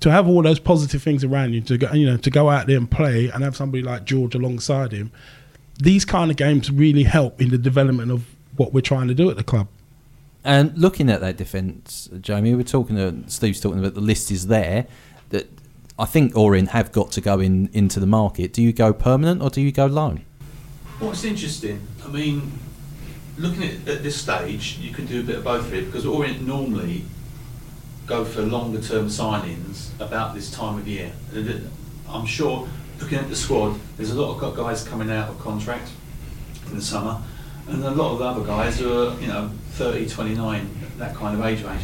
to have all those positive things around you to go, you know, to go out there and play and have somebody like George alongside him. These kind of games really help in the development of what we're trying to do at the club. And looking at that defence, Jamie, we're talking. To, Steve's talking about the list is there. That I think Orient have got to go in into the market. Do you go permanent or do you go loan? Well, it's interesting. I mean, looking at, at this stage, you can do a bit of both here because Orient normally go for longer term signings about this time of year. I'm sure, looking at the squad, there's a lot of guys coming out of contract in the summer, and a lot of the other guys are, you know, 30, 29, that kind of age range.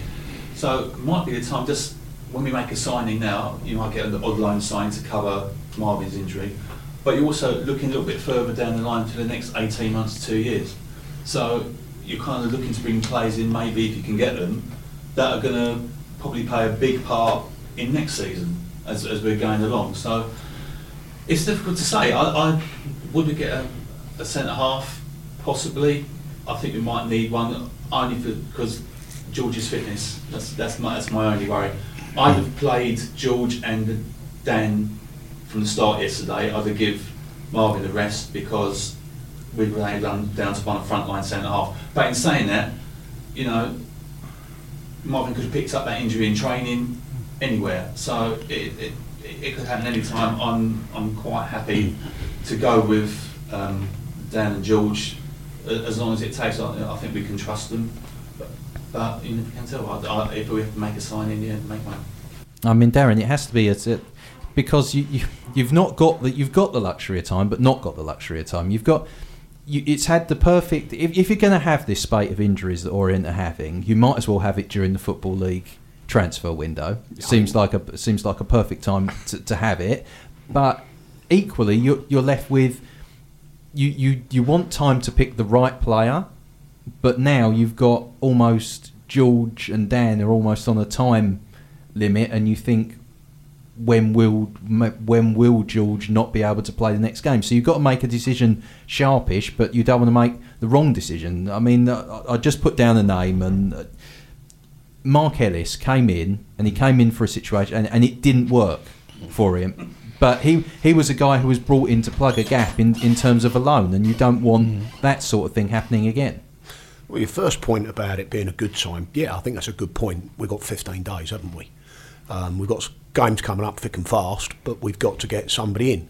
So it might be the time just when we make a signing now, you might get an odd line sign to cover Marvin's injury, but you're also looking a little bit further down the line for the next 18 months to two years. So you're kind of looking to bring players in, maybe if you can get them, that are going to probably play a big part in next season as, as we're going along. So it's difficult to say. I, I would we get a, a centre half possibly. I think we might need one only because George's fitness. That's that's my that's my only worry. I'd have played George and Dan from the start yesterday. I'd have give Marvin the rest because we were down, down to one frontline centre half. But in saying that, you know, Marvin could have picked up that injury in training anywhere. So it, it, it could happen any time. I'm, I'm quite happy to go with um, Dan and George as long as it takes. I, I think we can trust them. But, you never can tell. I, I, if we have to make a sign in, yeah, make one. I mean, Darren, it has to be a, because you, you you've not got the you've got the luxury of time, but not got the luxury of time. You've got you, it's had the perfect. If, if you're going to have this spate of injuries that Orient are having, you might as well have it during the football league transfer window. It seems like a seems like a perfect time to, to have it. But equally, you're you're left with you, you you want time to pick the right player, but now you've got almost George and Dan are almost on a time limit, and you think when will when will George not be able to play the next game? So you've got to make a decision sharpish, but you don't want to make the wrong decision. I mean, I just put down a name, and uh, Mark Ellis came in, and he came in for a situation, and, and it didn't work for him. But he, he was a guy who was brought in to plug a gap in, in terms of a loan, and you don't want mm. that sort of thing happening again. Well, your first point about it being a good time, yeah, I think that's a good point. We've got 15 days, haven't we? Um, we've got games coming up thick and fast, but we've got to get somebody in.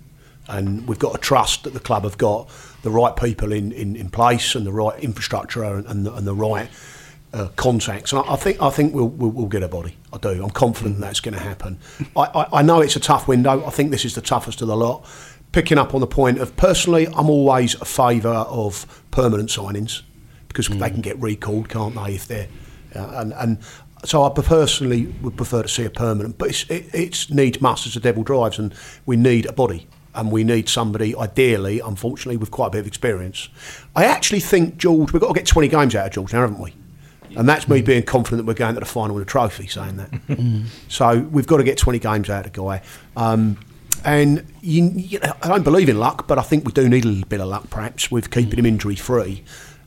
And we've got to trust that the club have got the right people in, in, in place and the right infrastructure and, and, the, and the right uh, contacts. And I, I, think I think we'll, we'll, we'll, get a body. I do. I'm confident that's going to happen. I, I, I know it's a tough window. I think this is the toughest of the lot. Picking up on the point of personally, I'm always a favour of permanent signings because mm. they can get recalled, can't they? If they're uh, and, and so I personally would prefer to see a permanent, but it's, it, it's needs must as the devil drives, and we need a body. And we need somebody, ideally, unfortunately, with quite a bit of experience. I actually think George, we've got to get 20 games out of George now, haven't we? And that's me being confident that we're going to the final with a trophy, saying that. so we've got to get 20 games out of the guy. Um, and you, you know, I don't believe in luck, but I think we do need a little bit of luck, perhaps, with keeping him injury free.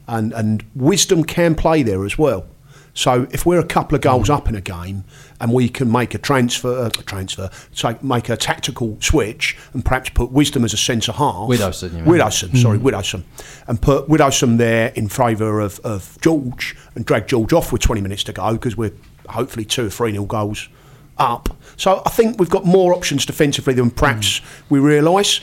And, and wisdom can play there as well. So if we're a couple of goals up in a game and we can make a transfer, a transfer, so make a tactical switch and perhaps put Wisdom as a centre half. Widdowson, you mean? Widdowson, mm. sorry, Widdowson. And put Widdowson there in favour of, of George and drag George off with 20 minutes to go because we're hopefully two or three nil goals up. So I think we've got more options defensively than perhaps mm. we realise.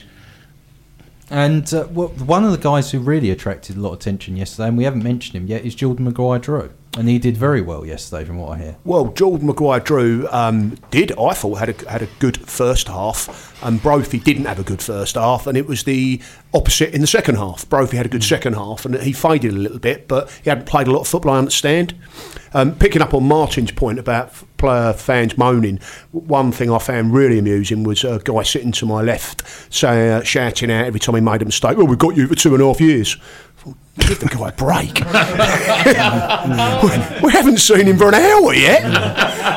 And uh, one of the guys who really attracted a lot of attention yesterday, and we haven't mentioned him yet, is Jordan Maguire Drew. And he did very well yesterday, from what I hear. Well, Jordan Maguire Drew um, did, I thought, had a, had a good first half. And Brophy didn't have a good first half. And it was the opposite in the second half. Brophy had a good mm. second half and he faded a little bit, but he hadn't played a lot of football, I understand. Um, picking up on Martin's point about player fans moaning, one thing I found really amusing was a guy sitting to my left say, uh, shouting out every time he made a mistake, well, we've got you for two and a half years. Give the guy a break. we, we, haven't seen him for an hour yet.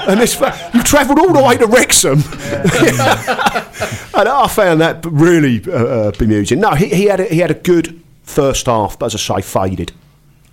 and this, you've travelled all the way to Wrexham. and I found that really uh, uh, bemusing. No, he, he, had a, he had a good first half, but as I say, faded.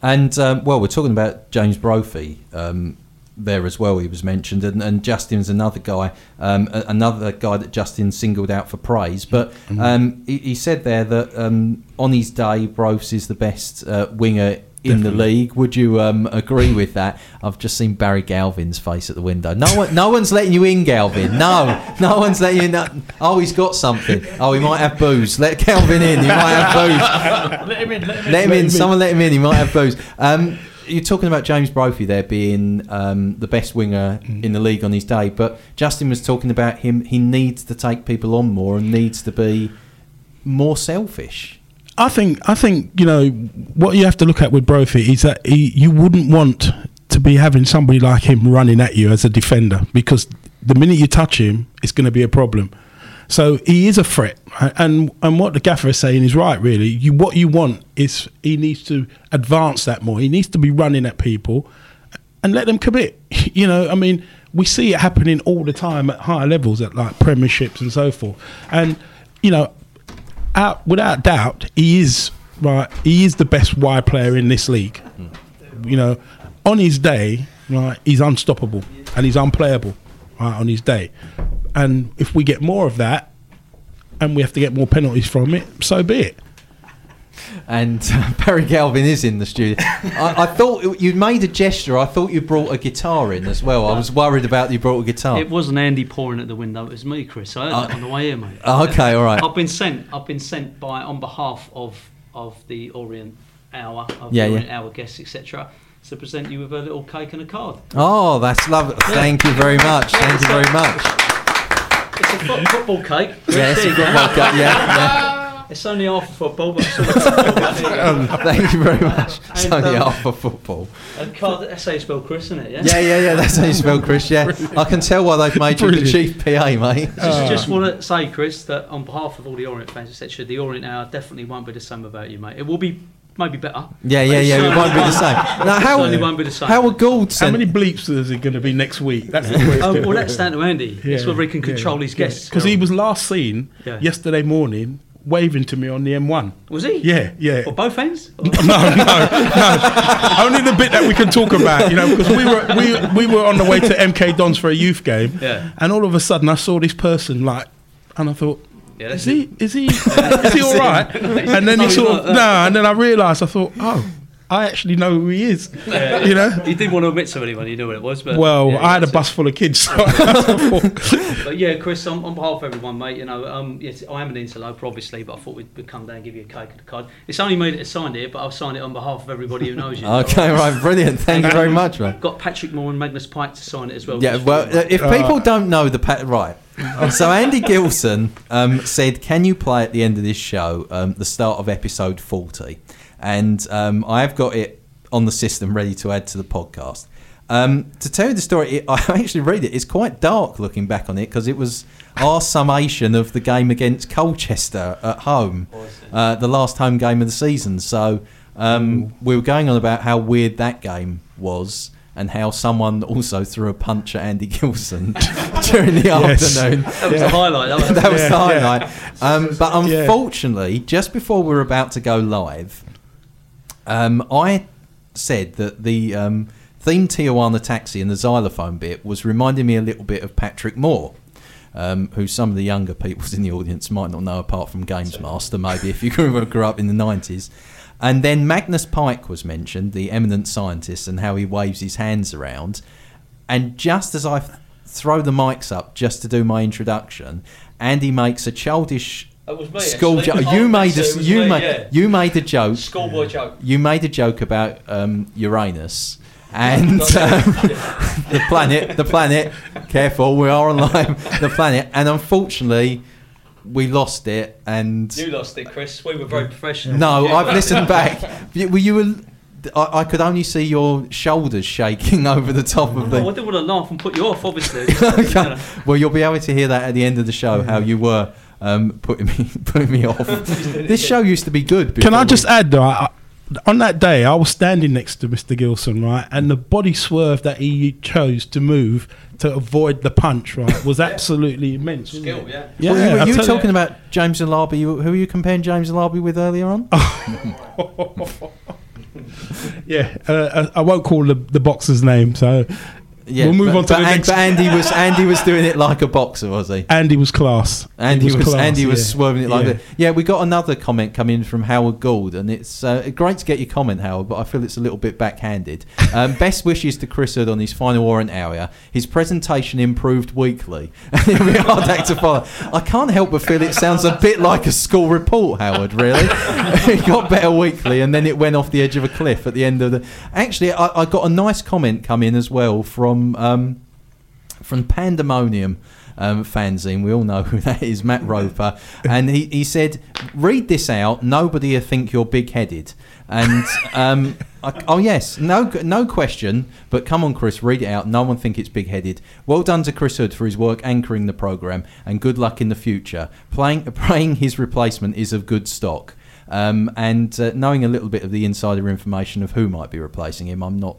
And um, well, we're talking about James Brophy. Um, there as well. He was mentioned, and, and Justin's another guy, um, another guy that Justin singled out for praise. But Mm-hmm. um, he, he said there that um, on his day, Bros is the best uh, winger. In the league, would you um, agree with that? I've just seen Barry Galvin's face at the window. No one, no one's letting you in, Galvin. No, no one's letting you in. Oh, he's got something. Oh, he might have booze. Let Galvin in. He might have booze. let him in. Let him in. Let him in. Someone let him in. He might have booze. You're talking about James Brophy there being um, the best winger in the league on his day, but Justin was talking about him. He needs to take people on more and needs to be more selfish. I think I think you know what you have to look at with Brophy is that he, you wouldn't want to be having somebody like him running at you as a defender because the minute you touch him, it's going to be a problem. So he is a threat, and and what the gaffer is saying is right. Really, you what you want is he needs to advance that more. He needs to be running at people and let them commit. You know, I mean, we see it happening all the time at higher levels, at like premierships and so forth. And you know, out without doubt, he is right. He is the best wide player in this league. Mm-hmm. You know, on his day, right, he's unstoppable and he's unplayable. Right, on his day, and if we get more of that, and we have to get more penalties from it, so be it. And uh, Barry Galvin is in the studio. I, I thought you made a gesture. I thought you brought a guitar in as well. I was worried about you brought a guitar. It wasn't Andy pouring at the window. It was me, Chris. I heard Oh. that on the way here, mate. Oh, okay, all right. I've been sent. I've been sent by on behalf of of the Orient Hour, of Yeah, the yeah. Orient Hour guests, etc. To present you with a little cake and a card. Oh, that's lovely. Thank you very much. Thank you very much. It's a fo- football cake. Yeah, it's a There football cake, yeah, It's only half a football, but it's sort of football. There you go. Um, thank you very much. It's And, only um, half for football. A card, that's how you spell Chris, isn't it? Yeah. Yeah, yeah, yeah. That's how you spell Chris. Yeah, I can tell why they've made you the chief PA, mate. Just, just want to say, Chris, that on behalf of all the Orient fans, etc., the Orient Hour definitely won't be the same about you, mate. It will be maybe better. Yeah, yeah, yeah. It certainly won't be the same. Now, how certainly won't be the same. Howard Gould How sent. many bleeps is it going to be next week? That's the Oh, question. well, that's down to Andy. It's whether he can control his guests. Because he was last seen Yeah. yesterday morning waving to me on the M1. Was he? Yeah, yeah. Or both ends? no, no, no. Only the bit that we can talk about, you know, because we were we, we were on the way to MK Dons for a youth game, Yeah. and all of a sudden I saw this person like, and I thought. Yeah, is he? Is he? is he all right? And then No, he sort of that. no, and then I realised I thought, oh, I actually know who he is. Yeah. You know. He didn't want to admit to anyone he knew what it was, but Well, yeah, I had a that's bus full of kids. So. But yeah, Chris, on, on behalf of everyone, mate, you know, um, yes, I am an interloper, obviously, but I thought we'd, we'd come down and give you a cake and a card. It's only me that signed it, but I'll sign it on behalf of everybody who knows you. Okay, right, brilliant. Thank you very much, mate. Got Patrick Moore and Magnus Pyke to sign it as well. Yeah, well, uh, if people don't know the pat right, so Andy Gilson um, said, "Can you play at the end of this show um, the start of episode 40?" And um, I have got it on the system ready to add to the podcast. Um, to tell you the story, it, I actually read it. It's quite dark looking back on it because it was our summation of the game against Colchester at home, uh, the last home game of the season. So um, we were going on about how weird that game was and how someone also threw a punch at Andy Gilson during the Yes. afternoon. That was the highlight. That was- That was the Yeah, yeah. highlight. Um, but Yeah. unfortunately, just before we were about to go live, um, I said that the um, theme Tijuana taxi and the xylophone bit was reminding me a little bit of Patrick Moore. Um, who some of the younger people in the audience might not know apart from Games Master, maybe if you grew grew up in the 90s. And then Magnus Pyke was mentioned, the eminent scientist, and how he waves his hands around. And just as I throw the mics up just to do my introduction, Andy makes a childish me, school joke. Oh, You made a you me, made yeah. you made a joke. Schoolboy joke. You made a joke about um, Uranus and um, the planet. The planet. Careful, we are on live. The planet, and unfortunately, we lost it. And You lost it, Chris. We were very professional. no, You- I've listened back. Were you? were- I, I could only see your shoulders shaking over the top of the. Oh, I didn't want to laugh and put you off, obviously. Okay. Well, you'll be able to hear that at the end of the show how you were um, putting me putting me off. this show used to be good. Can I just we- add though? I, I- on that day, I was standing next to Mr. Gilson, right, and the body swerve that he chose to move to avoid the punch, right, was absolutely immense. wasn't Skill, it? yeah. Yeah, Well, you were, you were tell talking about James Alabi. You- Who were you comparing James Alabi with earlier on? Yeah, uh, I I won't call the, the boxer's name. So, Yeah, we'll move but, on to but, the An- next. but Andy was Andy was doing it like a boxer, was he? Andy was class. Andy was, class, Andy was yeah. swerving it like Yeah. that. Yeah, we got another comment coming in from Howard Gould, and it's uh, great to get your comment, Howard, but I feel it's a little bit backhanded. Um, best wishes to Chris Hood on his final warrant area. His presentation improved weekly. It'll be hard act to follow. I can't help but feel it sounds a bit like a school report, Howard. Really, it got better weekly, and then it went off the edge of a cliff at the end of the. Actually, I, I got a nice comment come in as well from. Um, from Pandemonium um, fanzine. We all know who that is, Matt Roper. And he, he said, read this out. Nobody will think you're big headed. And um, I, oh yes, no no question. But come on, Chris, read it out. No one think it's big headed. Well done to Chris Hood for his work anchoring the program, and good luck in the future. Playing, praying his replacement is of good stock. Um, and uh, knowing a little bit of the insider information of who might be replacing him, I'm not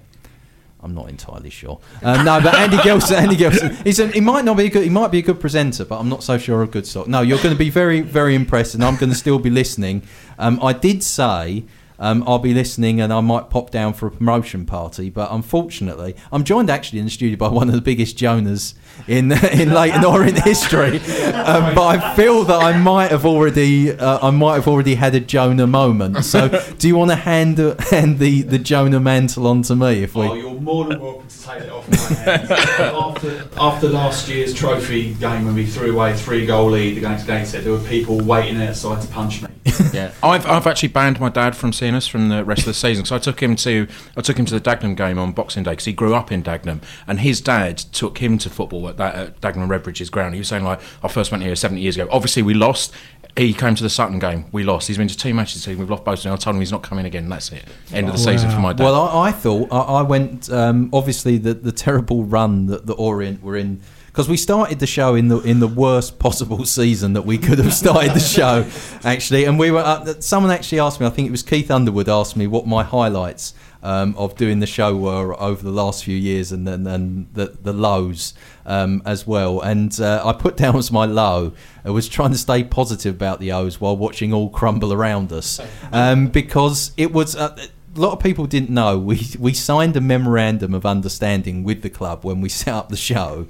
I'm not entirely sure. Um, no, but Andy Gelson, Andy Gilson, he's a, he might not be a good, he might be a good presenter, but I'm not so sure of good stock. No, you're going to be very, very impressed, and I'm going to still be listening. Um, I did say um, I'll be listening, and I might pop down for a promotion party, but unfortunately, I'm joined actually in the studio by one of the biggest Jonas in in Leyton Orient history. Um, but I feel that I might have already, uh, I might have already had a Jonah moment. So, do you want to hand hand the the Jonah mantle on to me if we? Oh, you're more than welcome to take it off my hands. after, after last year's trophy game when we threw away a three goal lead against Gateshead, there were people waiting outside to punch me. yeah, I've, I've actually banned my dad from seeing us from the rest of the season. So I took him to I took him to the Dagenham game on Boxing Day because he grew up in Dagenham, and his dad took him to football at that at Dagenham Redbridge's ground. He was saying like, I first went here 70 years ago. Obviously, we lost. He came to the Sutton game. We lost. He's been to two matches. this. We've lost both. And I told him he's not coming again. That's it. End of the season for my dad. Well, I, I thought I, I went. Um, obviously, the the terrible run that the Orient were in because we started the show in the in the worst possible season that we could have started the show, actually. And we were. Uh, someone actually asked me. I think it was Keith Underwood asked me what my highlights. Um, of doing the show were over the last few years, and then and the the lows um, as well. And uh, I put down as my low. I was trying to stay positive about the O's while watching all crumble around us, um, because it was. Uh, a lot of people didn't know we we signed a memorandum of understanding with the club when we set up the show.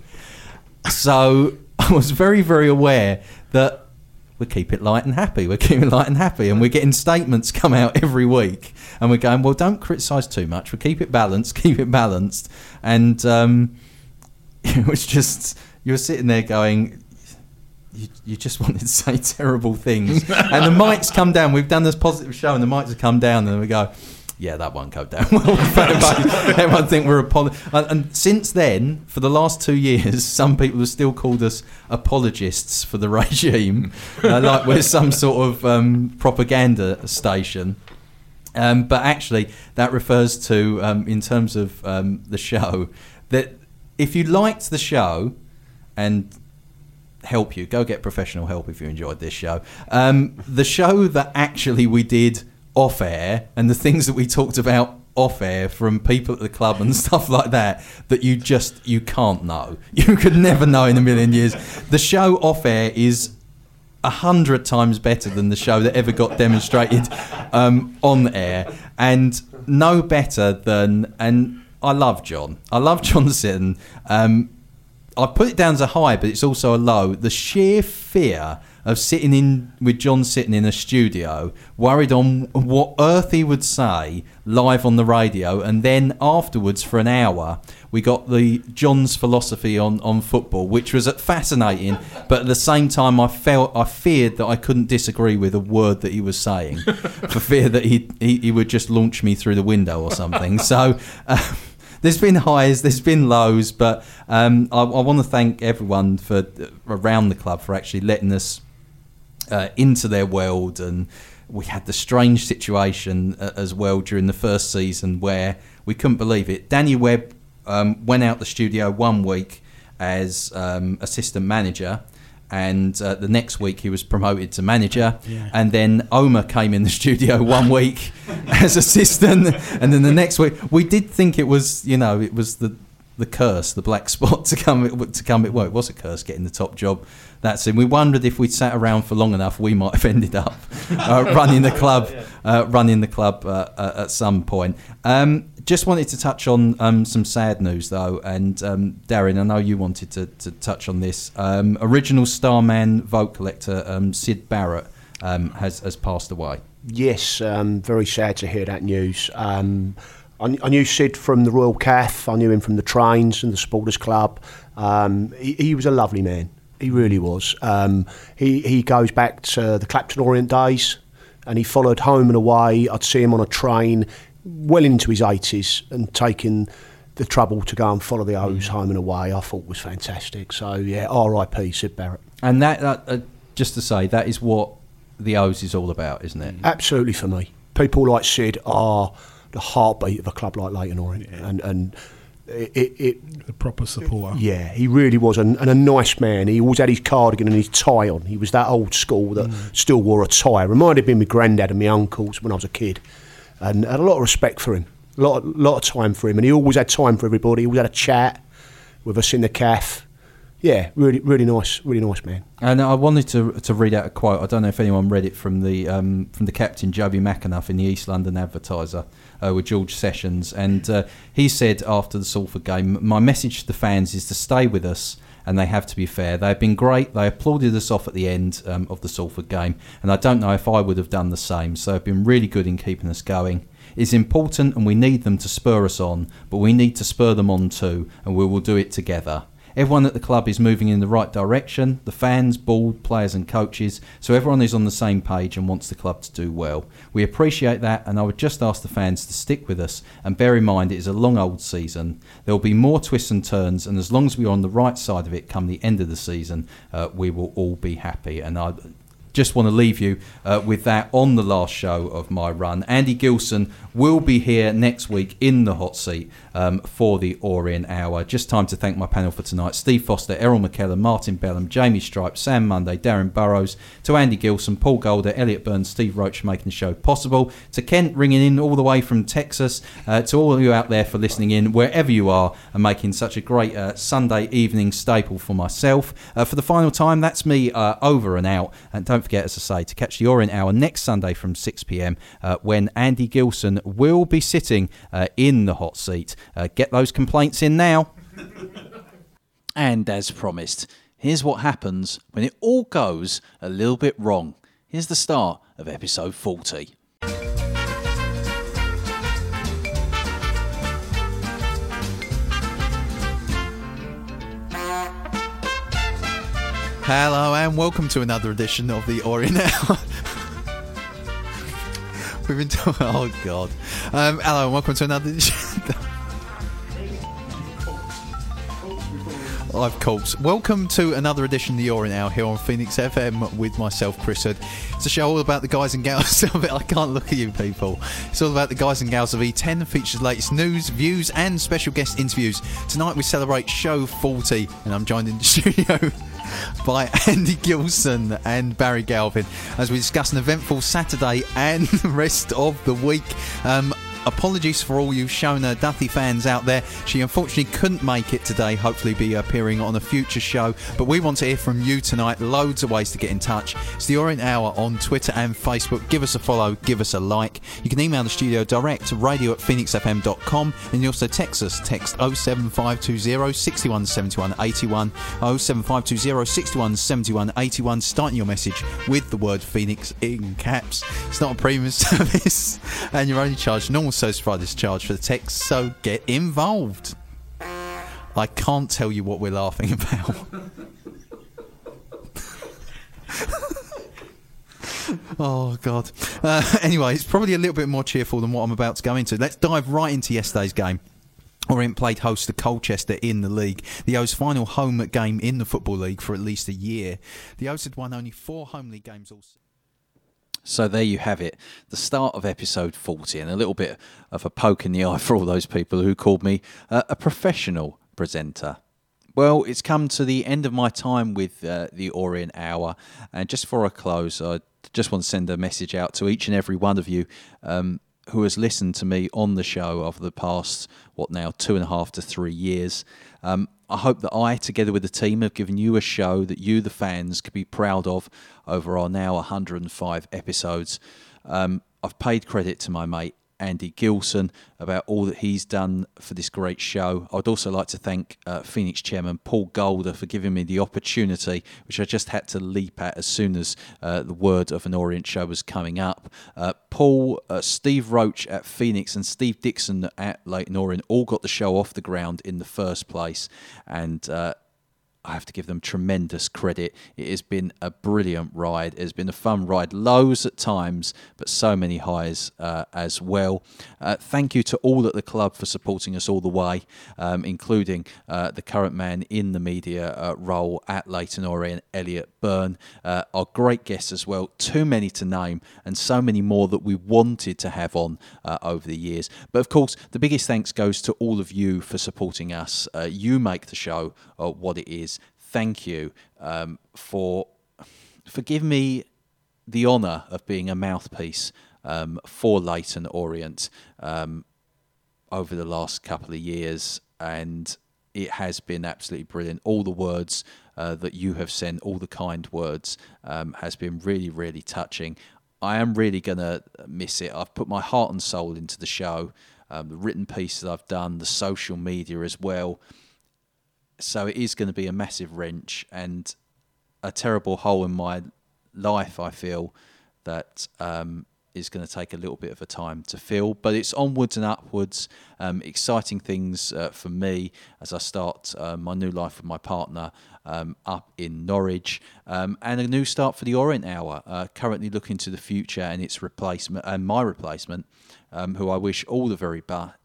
So I was very very aware that we keep it light and happy. We're keeping light and happy, and we're getting statements come out every week, and we're going, well, don't criticise too much. We keep it balanced, keep it balanced, and um, it was just you were sitting there going. You, you just wanted to say terrible things, and the mics come down. We've done this positive show, and the mics have come down, and we go, yeah, that won't go down well. Everyone think we're apolo- and, and since then, for the last two years, some people have still called us apologists for the regime, uh, like we're some sort of um, propaganda station. Um, but actually, that refers to, um, in terms of um, the show, that if you liked the show and help you, go get professional help if you enjoyed this show. Um, the show that actually we did off air and the things that we talked about off air from people at the club and stuff like that that you just you can't know. You could never know in a million years. The show off air is a hundred times better than the show that ever got demonstrated um, on air and no better than and I love John. I love John Sitton. Um, I put it down as a high, but it's also a low. The sheer fear of sitting in with John sitting in a studio, worried on what earth he would say live on the radio, and then afterwards for an hour we got the John's philosophy on, on football, which was fascinating, but at the same time I felt I feared that I couldn't disagree with a word that he was saying, for fear that he, he he would just launch me through the window or something. So. Uh, there's been highs, there's been lows, but um, I, I want to thank everyone for around the club for actually letting us uh, into their world. And we had the strange situation uh, as well during the first season where we couldn't believe it. Danny Webb um, went out the studio one week as um, assistant manager. And uh, the next week he was promoted to manager, Yeah. and then Omer came in the studio one week as assistant, and then the next week we did think it was, you know, it was the the curse, the black spot to come to come. Well, it was a curse getting the top job. That's it. We wondered if we'd sat around for long enough, we might have ended up uh, running the club, uh, running the club uh, uh, at some point. Um, just wanted to touch on um, some sad news though, and um, Darren, I know you wanted to, to touch on this. Um, original Starman vote collector um, Sid Barrett um, has has passed away. Yes, um, very sad to hear that news. I, I knew Sid from the Royal Calf. I knew him from the trains and the Supporters Club. Um, he, he was a lovely man. He really was. Um, he he goes back to the Clapton Orient days, and he followed home and away. I'd see him on a train, well into his eighties, and taking the trouble to go and follow the O's home and away. I thought was fantastic. So yeah, R.I.P. Sid Barrett. And that, that uh, just to say, that is what the O's is all about, isn't it? Absolutely for me. People like Sid are the heartbeat of a club like Leyton Orient, and and it, it, the proper supporter. yeah, he really was, and, and a nice man. He always had his cardigan and his tie on. He was that old school that mm. still wore a tie. Reminded me of my granddad and my uncles when I was a kid, and I had a lot of respect for him. A lot, lot of time for him, and he always had time for everybody. He always had a chat with us in the calf. Yeah, really, really nice, really nice man. And I wanted to to read out a quote. I don't know if anyone read it from the um, from the captain Joby McAnuff in the East London Advertiser uh, with George Sessions, and uh, he said after the Salford game, "My message to the fans is to stay with us." And they have to be fair. They have been great. They applauded us off at the end um, of the Salford game, and I don't know if I would have done the same. So they've been really good in keeping us going. It's important, and we need them to spur us on, but we need to spur them on too, and we will do it together. Everyone at the club is moving in the right direction the fans, board, players, and coaches. So everyone is on the same page and wants the club to do well. We appreciate that, and I would just ask the fans to stick with us and bear in mind it is a long old season. There will be more twists and turns, and as long as we are on the right side of it come the end of the season, uh, we will all be happy. And I just want to leave you uh, with that on the last show of my run. Andy Gilson will be here next week in the hot seat um, for the Orient Hour. Just time to thank my panel for tonight Steve Foster, Errol McKellar, Martin Belam, Jamie Stripe, Sam Monday, Darren Burrows, to Andy Gilson, Paul Golder, Elliot Burns, Steve Roach for making the show possible, to Kent ringing in all the way from Texas, uh, to all of you out there for listening in wherever you are and making such a great uh, Sunday evening staple for myself. Uh, for the final time, that's me uh, over and out. And don't forget, as I say, to catch the Orient Hour next Sunday from 6 pm uh, when Andy Gilson will be sitting uh, in the hot seat. Uh, get those complaints in now. and as promised, here's what happens when it all goes a little bit wrong. Here's the start of episode 40. Hello and welcome to another edition of the Orient Hour. We've been talking. Oh God! Um, hello and welcome to another edition. I've corpse. Welcome to another edition of the Orient Hour here on Phoenix FM with myself, Chris Hood. It's a show all about the guys and gals of it. I can't look at you people. It's all about the guys and gals of E10. Features latest news, views, and special guest interviews. Tonight we celebrate show 40, and I'm joined in the studio by Andy Gilson and Barry Galvin as we discuss an eventful Saturday and the rest of the week. Um, Apologies for all you Shona Duthie fans out there. She unfortunately couldn't make it today, hopefully be appearing on a future show. But we want to hear from you tonight. Loads of ways to get in touch. It's the Orient Hour on Twitter and Facebook. Give us a follow, give us a like. You can email the studio direct, radio at phoenixfm.com, and you also text us. Text 07520 61 71 81, 07520 61 71 81, starting your message with the word Phoenix in caps. It's not a premium service, and you're only charged normal providers charge for the text, so get involved. I can't tell you what we're laughing about. oh god. Uh, anyway, it's probably a little bit more cheerful than what I'm about to go into. Let's dive right into yesterday's game. Orient played host to Colchester in the league, the O's final home game in the Football League for at least a year. The O's had won only four home league games all season. So there you have it, the start of episode 40, and a little bit of a poke in the eye for all those people who called me uh, a professional presenter. Well, it's come to the end of my time with uh, the Orient Hour, and just for a close, I just want to send a message out to each and every one of you um, who has listened to me on the show over the past, what now, two and a half to three years. Um, I hope that I, together with the team, have given you a show that you, the fans, could be proud of over our now 105 episodes. Um, I've paid credit to my mate Andy Gilson about all that he's done for this great show. I'd also like to thank uh, Phoenix chairman Paul Golder for giving me the opportunity, which I just had to leap at as soon as uh, the word of an Orient show was coming up. Uh, Paul, uh, Steve Roach at Phoenix, and Steve Dixon at Leyton Orient all got the show off the ground in the first place, and uh, I have to give them tremendous credit. It has been a brilliant ride. It has been a fun ride, lows at times, but so many highs uh, as well. Uh, thank you to all at the club for supporting us all the way, um, including uh, the current man in the media uh, role at Leyton Orient, Elliot Byrne. Uh, our great guests as well, too many to name, and so many more that we wanted to have on uh, over the years. But of course, the biggest thanks goes to all of you for supporting us. you make the show what it is thank you um, for for giving me the honour of being a mouthpiece um, for Leyton Orient um, over the last couple of years, and it has been absolutely brilliant. All the words uh, that you have sent, all the kind words, um, has been really, really touching. I am really going to miss it. I've put my heart and soul into the show, um, the written piece that I've done, the social media as well so it is going to be a massive wrench and a terrible hole in my life. I feel that um, is going to take a little bit of a time to fill, but it's onwards and upwards. Um, exciting things uh, for me as I start uh, my new life with my partner um, up in Norwich, um, and a new start for the Orient Hour. Uh, currently looking to the future and its replacement and my replacement, um, who I wish all the very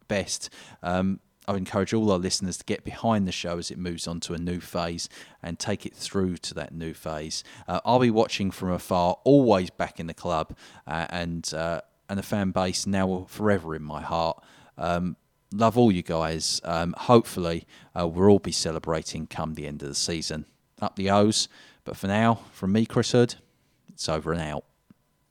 best. Um, I encourage all our listeners to get behind the show as it moves on to a new phase and take it through to that new phase. Uh, I'll be watching from afar, always back in the club, uh, and uh, and the fan base now forever in my heart. Um, love all you guys. Um, hopefully, uh, we'll all be celebrating come the end of the season. Up the O's. But for now, from me, Chris Hood, it's over and out.